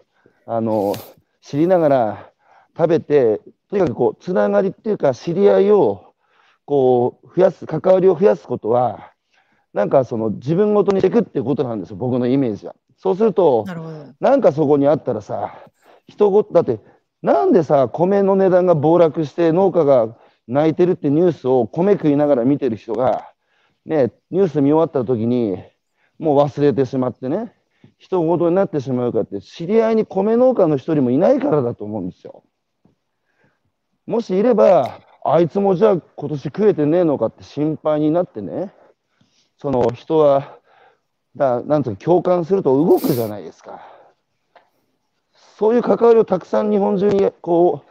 あの、知りながら食べて、とにかくこう、つながりっていうか、知り合いを、こう、増やす、関わりを増やすことは、なんかその自分ごとにしていくっていうことなんですよ、僕のイメージは。そうすると、なんかそこにあったらさ、人ごだって、なんでさ、米の値段が暴落して農家が泣いてるってニュースを米食いながら見てる人が、ね、ニュース見終わった時に、もう忘れてしまってね、人ごとになってしまうかって、知り合いに米農家の一人もいないからだと思うんですよ。もしいれば、あいつもじゃあ今年食えてねえのかって心配になってね、その人は、だなんとか共感すると動くじゃないですか。そういう関わりをたくさん日本中にこう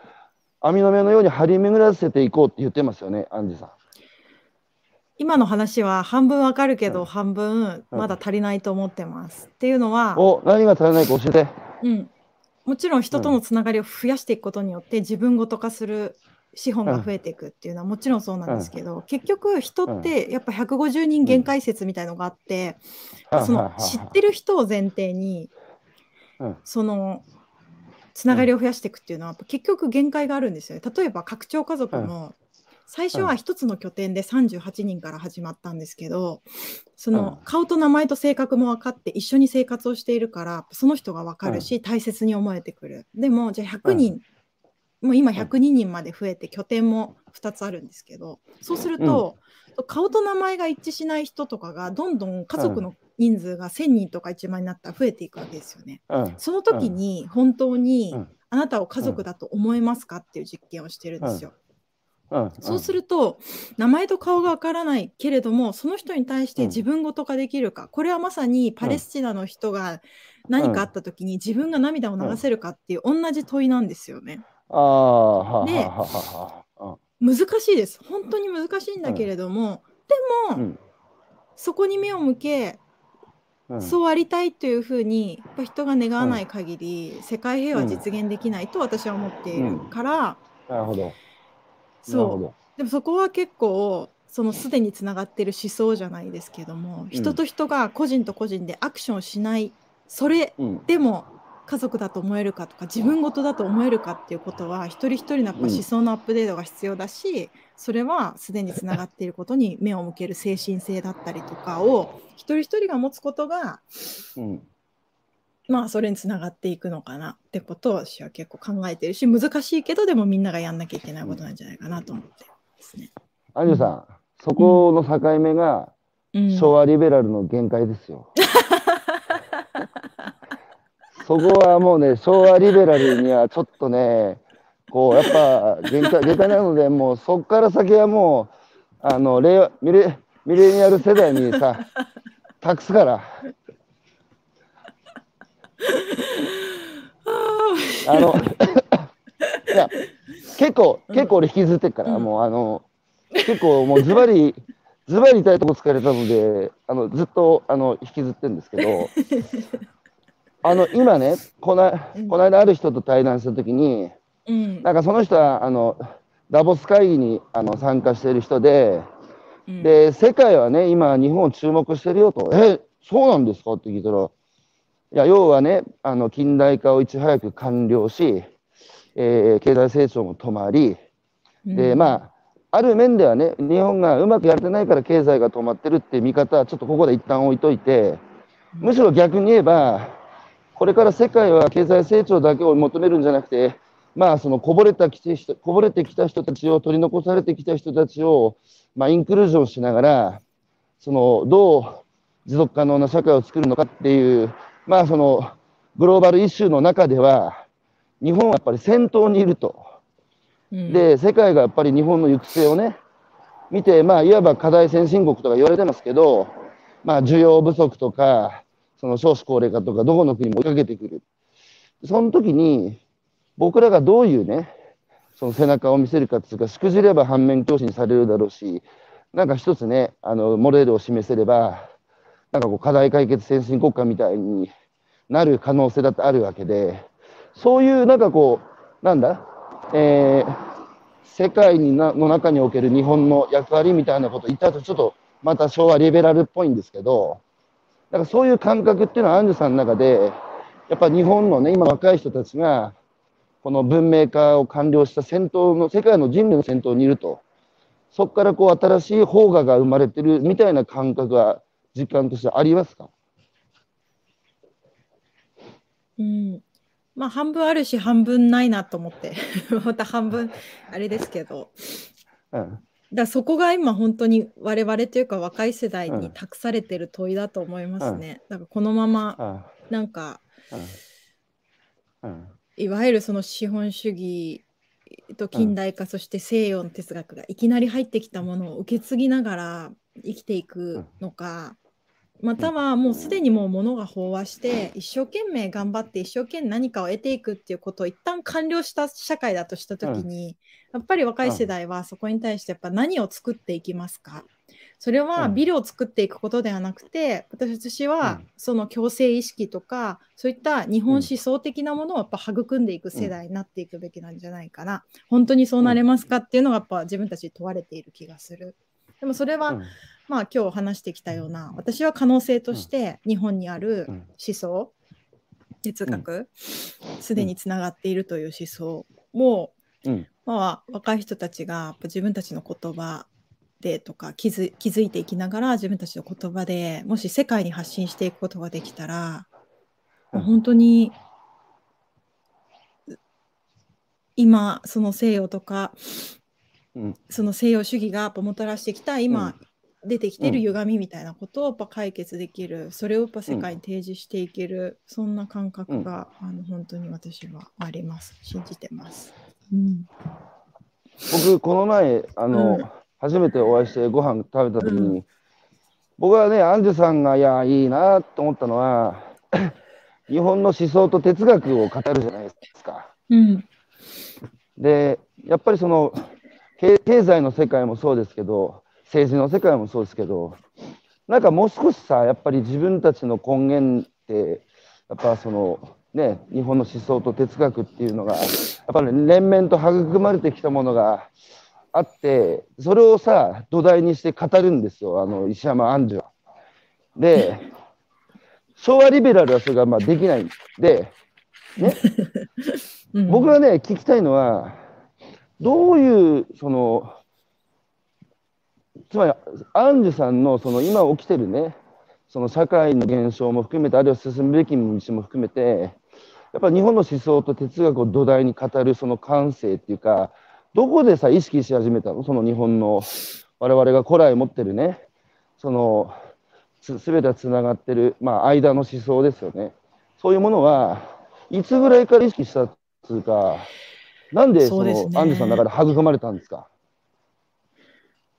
網の目のように張り巡らせていこうって言ってますよね、アンジさん。今の話は半分わかるけど、うん。半分うん。まだ足りないと思ってます。っていうのは、お、何が足りないか教えて。うん、もちろん人とのつながりを増やしていくことによって自分ごと化する資本が増えていくっていうのはもちろんそうなんですけど、結局人ってやっぱ150人限界説みたいのがあって、その知ってる人を前提に、うん。そのつながりを増やしていくっていうのは結局限界があるんですよね。例えば拡張家族も最初は一つの拠点で38人から始まったんですけどその顔と名前と性格も分かって一緒に生活をしているからその人が分かるし大切に思えてくる。でもじゃあ100人、もう今102人まで増えて拠点も2つあるんですけどそうすると、顔と名前が一致しない人とかがどんどん家族の人数が1000人とか1万になったら増えていくわけですよね。うん。その時に本当にうん。あなたを家族だと思えますかっていう実験をしてるんですよ。うんそうすると名前と顔がわからないけれどもその人に対してうん。自分ごと化できるか、これはまさにパレスチナの人が何かあった時に自分が涙を流せるかっていう同じ問いなんですよね。ああ、はあで難しいです。本当に難しいんだけれども、でも、そこに目を向けうん。そうありたいというふうにやっぱ人が願わない限り、世界平和実現できないと私は思っているから、なるほど。そうど。でもそこは結構そのすでにつながってる思想じゃないですけども、人と人が個人と個人でアクションしないそれうん。でも家族だと思えるかとか自分事だと思えるかっていうことは一人一人のやっぱ思想のアップデートが必要だし、それはすでにつながっていることに目を向ける精神性だったりとかを一人一人が持つことがうん。まあそれにつながっていくのかなってことを私は結構考えてるし難しいけどでもみんながやんなきゃいけないことなんじゃないかなと思ってますね。アンジュさん、そこの境目がうん昭和リベラルの限界ですよ。そこはもうね、昭和リベラルにはちょっとね、こう、やっぱ限界、限界なので、もうそこから先はもう、あの、令和ミレ、ミレニアル世代にさ、託すから。あの、いや、結構、結構俺引きずってっから、うん。もうあの、結構もうズバリ、ズバリ痛いとこ疲れたので、あの、ずっと、あの、引きずってるんですけど、あの、今ね、この、うん。この間ある人と対談したときに、うん。なんかその人は、あの、ダボス会議にあの参加している人で、うん。で、世界はね、今、日本を注目してるよと、え、そうなんですか？って聞いたら、いや、要はね、あの近代化をいち早く完了し、えー経済成長も止まり、で、まあ、ある面ではね、日本がうまくやれてないから経済が止まってるっていう見方は、ちょっとここで一旦置いといて、むしろ逆に言えば、これから世界は経済成長だけを求めるんじゃなくて、まあ、そのこぼれたきて人こぼれてきた人たちを、取り残されてきた人たちを、まあ、インクルージョンしながら、そのどう持続可能な社会を作るのかっていう、まあ、そのグローバルイシューの中では、日本はやっぱり先頭にいると。うん、で、世界がやっぱり日本の行く末をね、見て、まあ、いわば課題先進国とか言われてますけど、まあ、需要不足とか、そその少子高齢化とかどこの国も追いかけてくる。その時に僕らがどういうね、その背中を見せるかっていうか、しくじれば反面教師にされるだろうし、なんか一つね、あの、モデルを示せれば、なんかこう課題解決先進国家みたいになる可能性だってあるわけで、そういうなんかこう、なんだ、えー、世界になの中における日本の役割みたいなこと言ったとちょっとまた昭和リベラルっぽいんですけど、だかそういう感覚っていうのはアンジュさんの中で、やっぱ日本のね、今若い人たちが、この文明化を完了した先頭の、世界の人類の先頭にいると。そこからこう新しい邦画が生まれてるみたいな感覚が実感としてありますか？うん、まあ半分あるし半分ないなと思って。また半分あれですけど、うん、だそこが今本当に我々というか若い世代に託されてる問いだと思いますね。だからこのままなんか、いわゆるその資本主義と近代化、そして西洋の哲学がいきなり入ってきたものを受け継ぎながら生きていくのか、またはもうすでにもう物が飽和して一生懸命頑張って一生懸命何かを得ていくっていうことを一旦完了した社会だとした時に、やっぱり若い世代はそこに対してやっぱ何を作っていきますか？それはビルを作っていくことではなくて、私はその共生意識とか、そういった日本思想的なものをやっぱ育んでいく世代になっていくべきなんじゃないかな。本当にそうなれますかっていうのがやっぱ自分たちに問われている気がする。でもそれは、まあ今日話してきたような、私は可能性として日本にある思想、哲学、すでにつながっているという思想を、まあ、若い人たちが自分たちの言葉でとか気づ気づいていきながら自分たちの言葉でもし世界に発信していくことができたら、うん、本当に今その西洋とか、うん、その西洋主義がもたらしてきた今、うん、出てきてる歪みみたいなことをやっぱ解決できる。それをやっぱ世界に提示していける、そんな感覚が、あの本当に私はあります。信じてます。僕この前あの、初めてお会いしてご飯食べた時に、うん、僕はね、アンジュさんが、いや、いいなと思ったのは、日本の思想と哲学を語るじゃないですか。うん、で、やっぱりその経済の世界もそうですけど、政治の世界もそうですけど、なんかもう少しさ、やっぱり自分たちの根源って、やっぱその、ね、日本の思想と哲学っていうのが、やっぱり連綿と育まれてきたものが、あって、それをさ、土台にして語るんですよ、あの石山杏樹は。で、昭和リベラルはそれがまあできない。んで、ね、うん、僕がね、聞きたいのは、どういう、その、つまり、杏樹さんのその今起きてるね、その社会の現象も含めて、あるいは進むべき道も含めて、やっぱ日本の思想と哲学を土台に語るその感性っていうか、どこでさ、意識し始めたの？その日本の、我々が古来持ってるね、その、すべてつながってる、まあ、間の思想ですよね。そういうものは、いつぐらいから意識したっていうか、なんでその、そね、アンジュさんの中で育まれたんですか？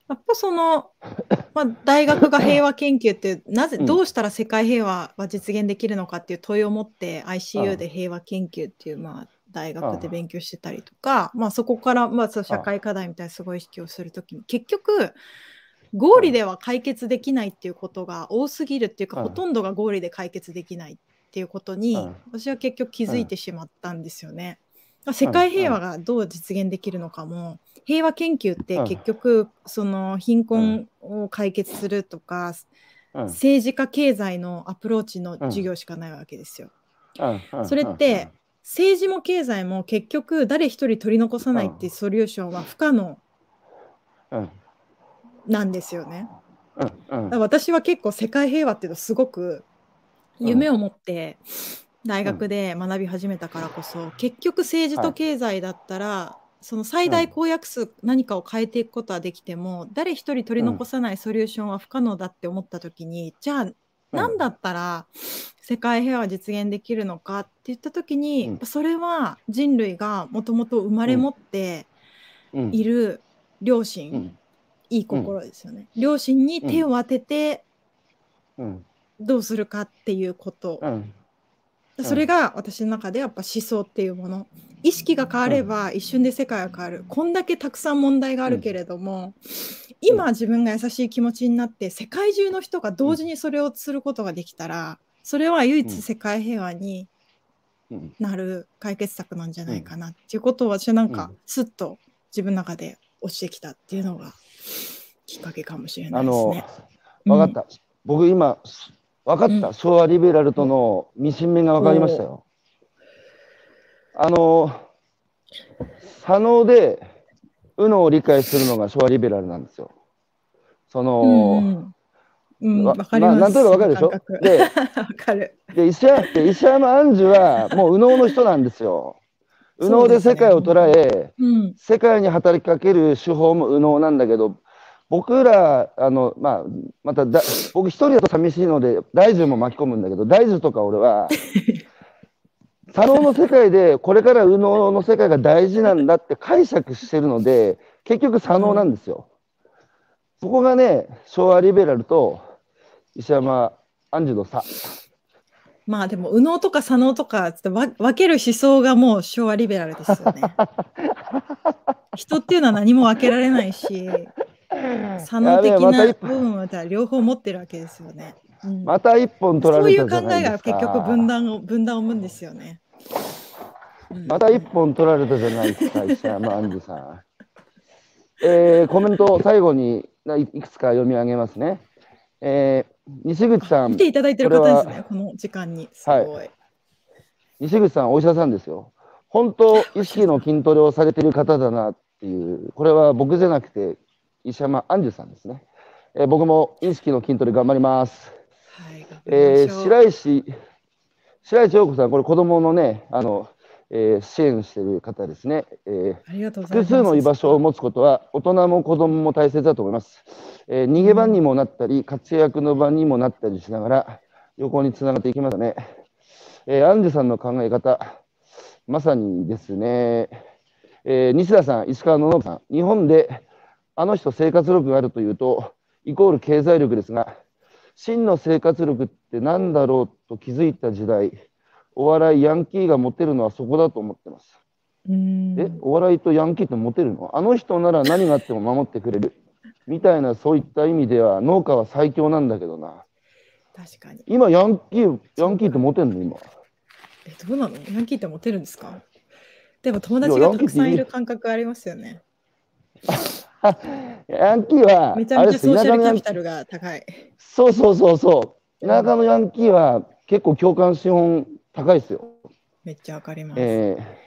やっぱその、まあ、大学が平和研究ってなぜ、どうしたら世界平和は実現できるのかっていう問いを持って ICU で平和研究っていうまあ大学で勉強してたりとか、まあ、そこから、まあ、そ社会課題みたいなすごい意識をするときに結局合理では解決できないっていうことが多すぎるっていうか、ほとんどが合理で解決できないっていうことに、私は結局気づいてしまったんですよね。世界平和がどう実現できるのかも、平和研究って結局その貧困を解決するとか、政治家経済のアプローチの授業しかないわけですよ。それって政治も経済も結局誰一人取り残さないっていうソリューションは不可能なんですよね。私は結構世界平和っていうのすごく夢を持って大学で学び始めたからこそ、結局政治と経済だったら、その最大公約数何かを変えていくことはできても、誰一人取り残さないソリューションは不可能だって思った時にじゃあ何だったら世界平和実現できるのかって言った時に、うん、それは人類がもともと生まれ持っている両親、うん、いい心ですよね、両親に手を当てて、どうするかっていうこと、うんうんそれが私の中でやっぱ思想っていうもの。意識が変われば一瞬で世界が変わる。こんだけたくさん問題があるけれども、今自分が優しい気持ちになって世界中の人が同時にそれをすることができたらそれは唯一世界平和にうん。なる解決策なんじゃないかなっていうことを私はなんかうん。スッと自分の中で落ちてきたっていうのがきっかけかもしれないですあのね。分かった、僕今分かった、うん昭和リベラルとのミシン目が分かりましたよ。あの左脳で右脳を理解するのが昭和リベラルなんですよ。その、うんかります。なんとなく分かるでしょ？で わかる。で石山で石山杏樹はもう右脳の人なんですよ。右脳で世界を捉え、うん世界に働きかける手法も右脳なんだけど僕らあの、まあ、まただ僕一人だと寂しいので大樹も巻き込むんだけど大樹とか俺は 左脳の世界でこれから右脳の世界が大事なんだって解釈してるので結局左脳なんですよ。そこがね昭和リベラルと石山杏樹の差。まあでも右脳とか左脳とかつってわ分ける思想がもう昭和リベラルですよね。人っていうのは何も分けられないし左脳的な部分は両方持ってるわけですよね。うんまた一本取らそういう考えが。結局分断を分断を生むんですよね。うんまた一本取られたじゃないですか、石山杏樹さん。えーコメント最後にないいくつか読み上げますね。えー西口さん見て、いただいてる方ですこれね、この時間に。すごい。西口さん、お医者さんですよ。本当、意識の筋トレをされてる方だなっていう、これは僕じゃなくて、石山杏樹さんですね。えー僕も意識の筋トレ頑張ります。はい、えー白石、白石陽子さん、これ子供のね、あの、えー支援してる方ですね。えー。複数の居場所を持つことは大人も子供も大切だと思います。えー逃げ場にもなったり、活躍の場にもなったりしながら、横につながっていきますね。えーアンジュさんの考え方、まさにですね、えー西田さん、石川の信さん、日本であの人生活力があるというと、イコール経済力ですが、真の生活力って何だろうと気づいた時代、お笑い、ヤンキーが持てるのはそこだと思ってます。え、お笑いとヤンキーってモテるの？あの人なら何があっても守ってくれる。みたいな、そういった意味では、農家は最強なんだけどな。確かに。今、ヤンキー、ヤンキーってモテんの？今。え、どうなの？ヤンキーってモテるんですか？でも友達がたくさんいる感覚ありますよね。ヤンキーは、めちゃめちゃソーシャルキャピタルが高い。そうそうそうそう。田舎のヤンキーは結構共感資本高いですよ。めっちゃわかります。えー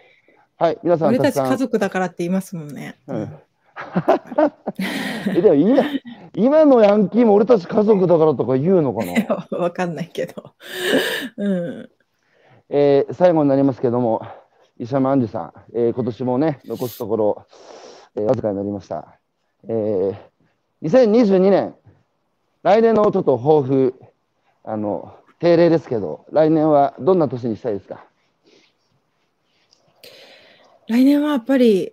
はい、皆さん俺たち家族だからって言いますもんね。うん えでも今今のヤンキーも俺たち家族だからとか言うのかな？わかんないけど。うん。えー最後になりますけども、石山杏樹さん、えー今年もね、残すところ、えーわずかになりました。えー2022年、来年のちょっと抱負、あの、定例ですけど、来年はどんな年にしたいですか？来年はやっぱり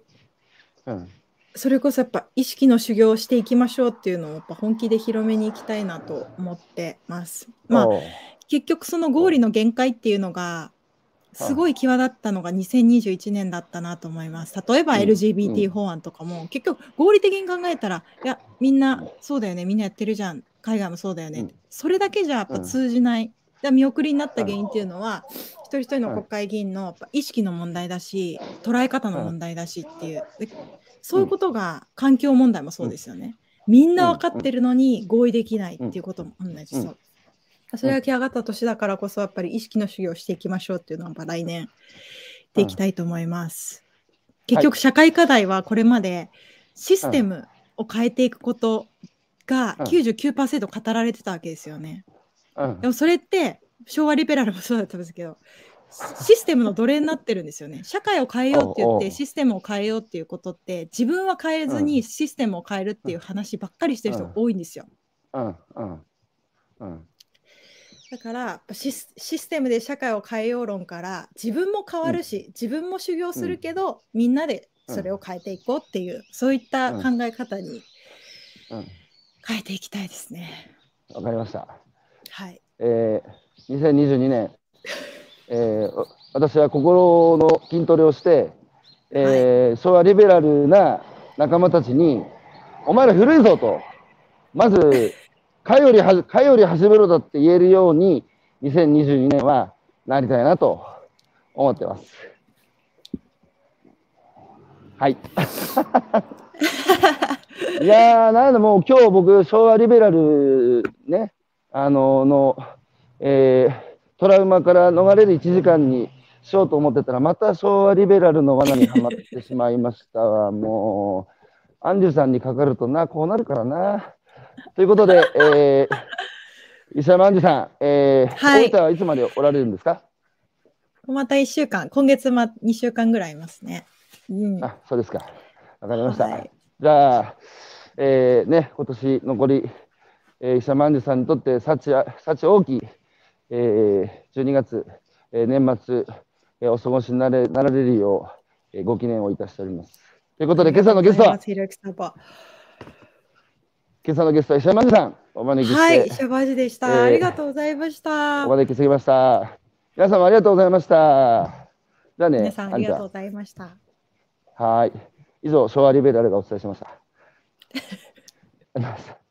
うん。それこそやっぱ意識の修行をしていきましょうっていうのをやっぱ本気で広めに行きたいなと思ってます。まあ結局その合理の限界っていうのがすごい際立ったのが2021年だったなと思います。例えばうん LGBT うん。法案とかも結局合理的に考えたらいやみんなそうだよねみんなやってるじゃん。海外もそうだよね、うん。それだけじゃやっぱ通じない。だから見送りになった原因っていうのは、一人一人の国会議員の意識の問題だし捉え方の問題だしっていう。でそういうことが環境問題もそうですよね。みんな分かってるのに合意できないっていうことも同じそう。それが来上がった年だからこそやっぱり意識の修行をしていきましょうっていうのは来年でいきたいと思います。結局社会課題はこれまでシステムを変えていくことがうん。99%語られてたわけですよね。うん。でもそれって昭和リベラルもそうだったんですけどシステムの奴隷になってるんですよね。社会を変えようって言ってシステムを変えようっていうことって自分は変えずうにシステムを変えるっていう話ばっかりしてる人が多いんですよ。うん。うん。うんだからやっぱシスシステムで社会を変えよう論から自分も変わるし、自分も修行するけど、みんなでそれを変えていこうっていう、そういった考え方にうん変えていきたいですね。わかりました。はい。えー、2022年、えー、私は心の筋トレをして、えー、はい、昭和リベラルな仲間たちに、お前ら古いぞと、まず、かよりは、かより始めろだって言えるように、2022年はなりたいなと思ってます。はい。いやー、なんでもう今日僕、昭和リベラルね、あのの、えー、トラウマから逃れる1時間にしようと思ってたら、また昭和リベラルの罠にはまってしまいましたわ。もう、アンジュさんにかかるとな、こうなるからな。ということで、えー、石山アンジュさん、えー、はい、大分はいつまでおられるんですか？また1週間、今月ま2週間ぐらいいますね。うん、あ、そうですか。わかりました。はい、じゃあ、えー、ね、今年残り、えー、石山アンジュさんにとって幸幸大きい、えー、12月、えー、年末、えー、お過ごしになれなられるよう、えー、ご記念をいたしております。ということで、今朝のゲストは、今朝のゲストは石山さん、お招きして。はい、石山でした、えー、ありがとうございました。お招きしてきました。皆様ありがとうございました。じゃあね、皆さんありがとうございました。はい。以上、昭和リベラルがお伝えしました。ありがとうございました。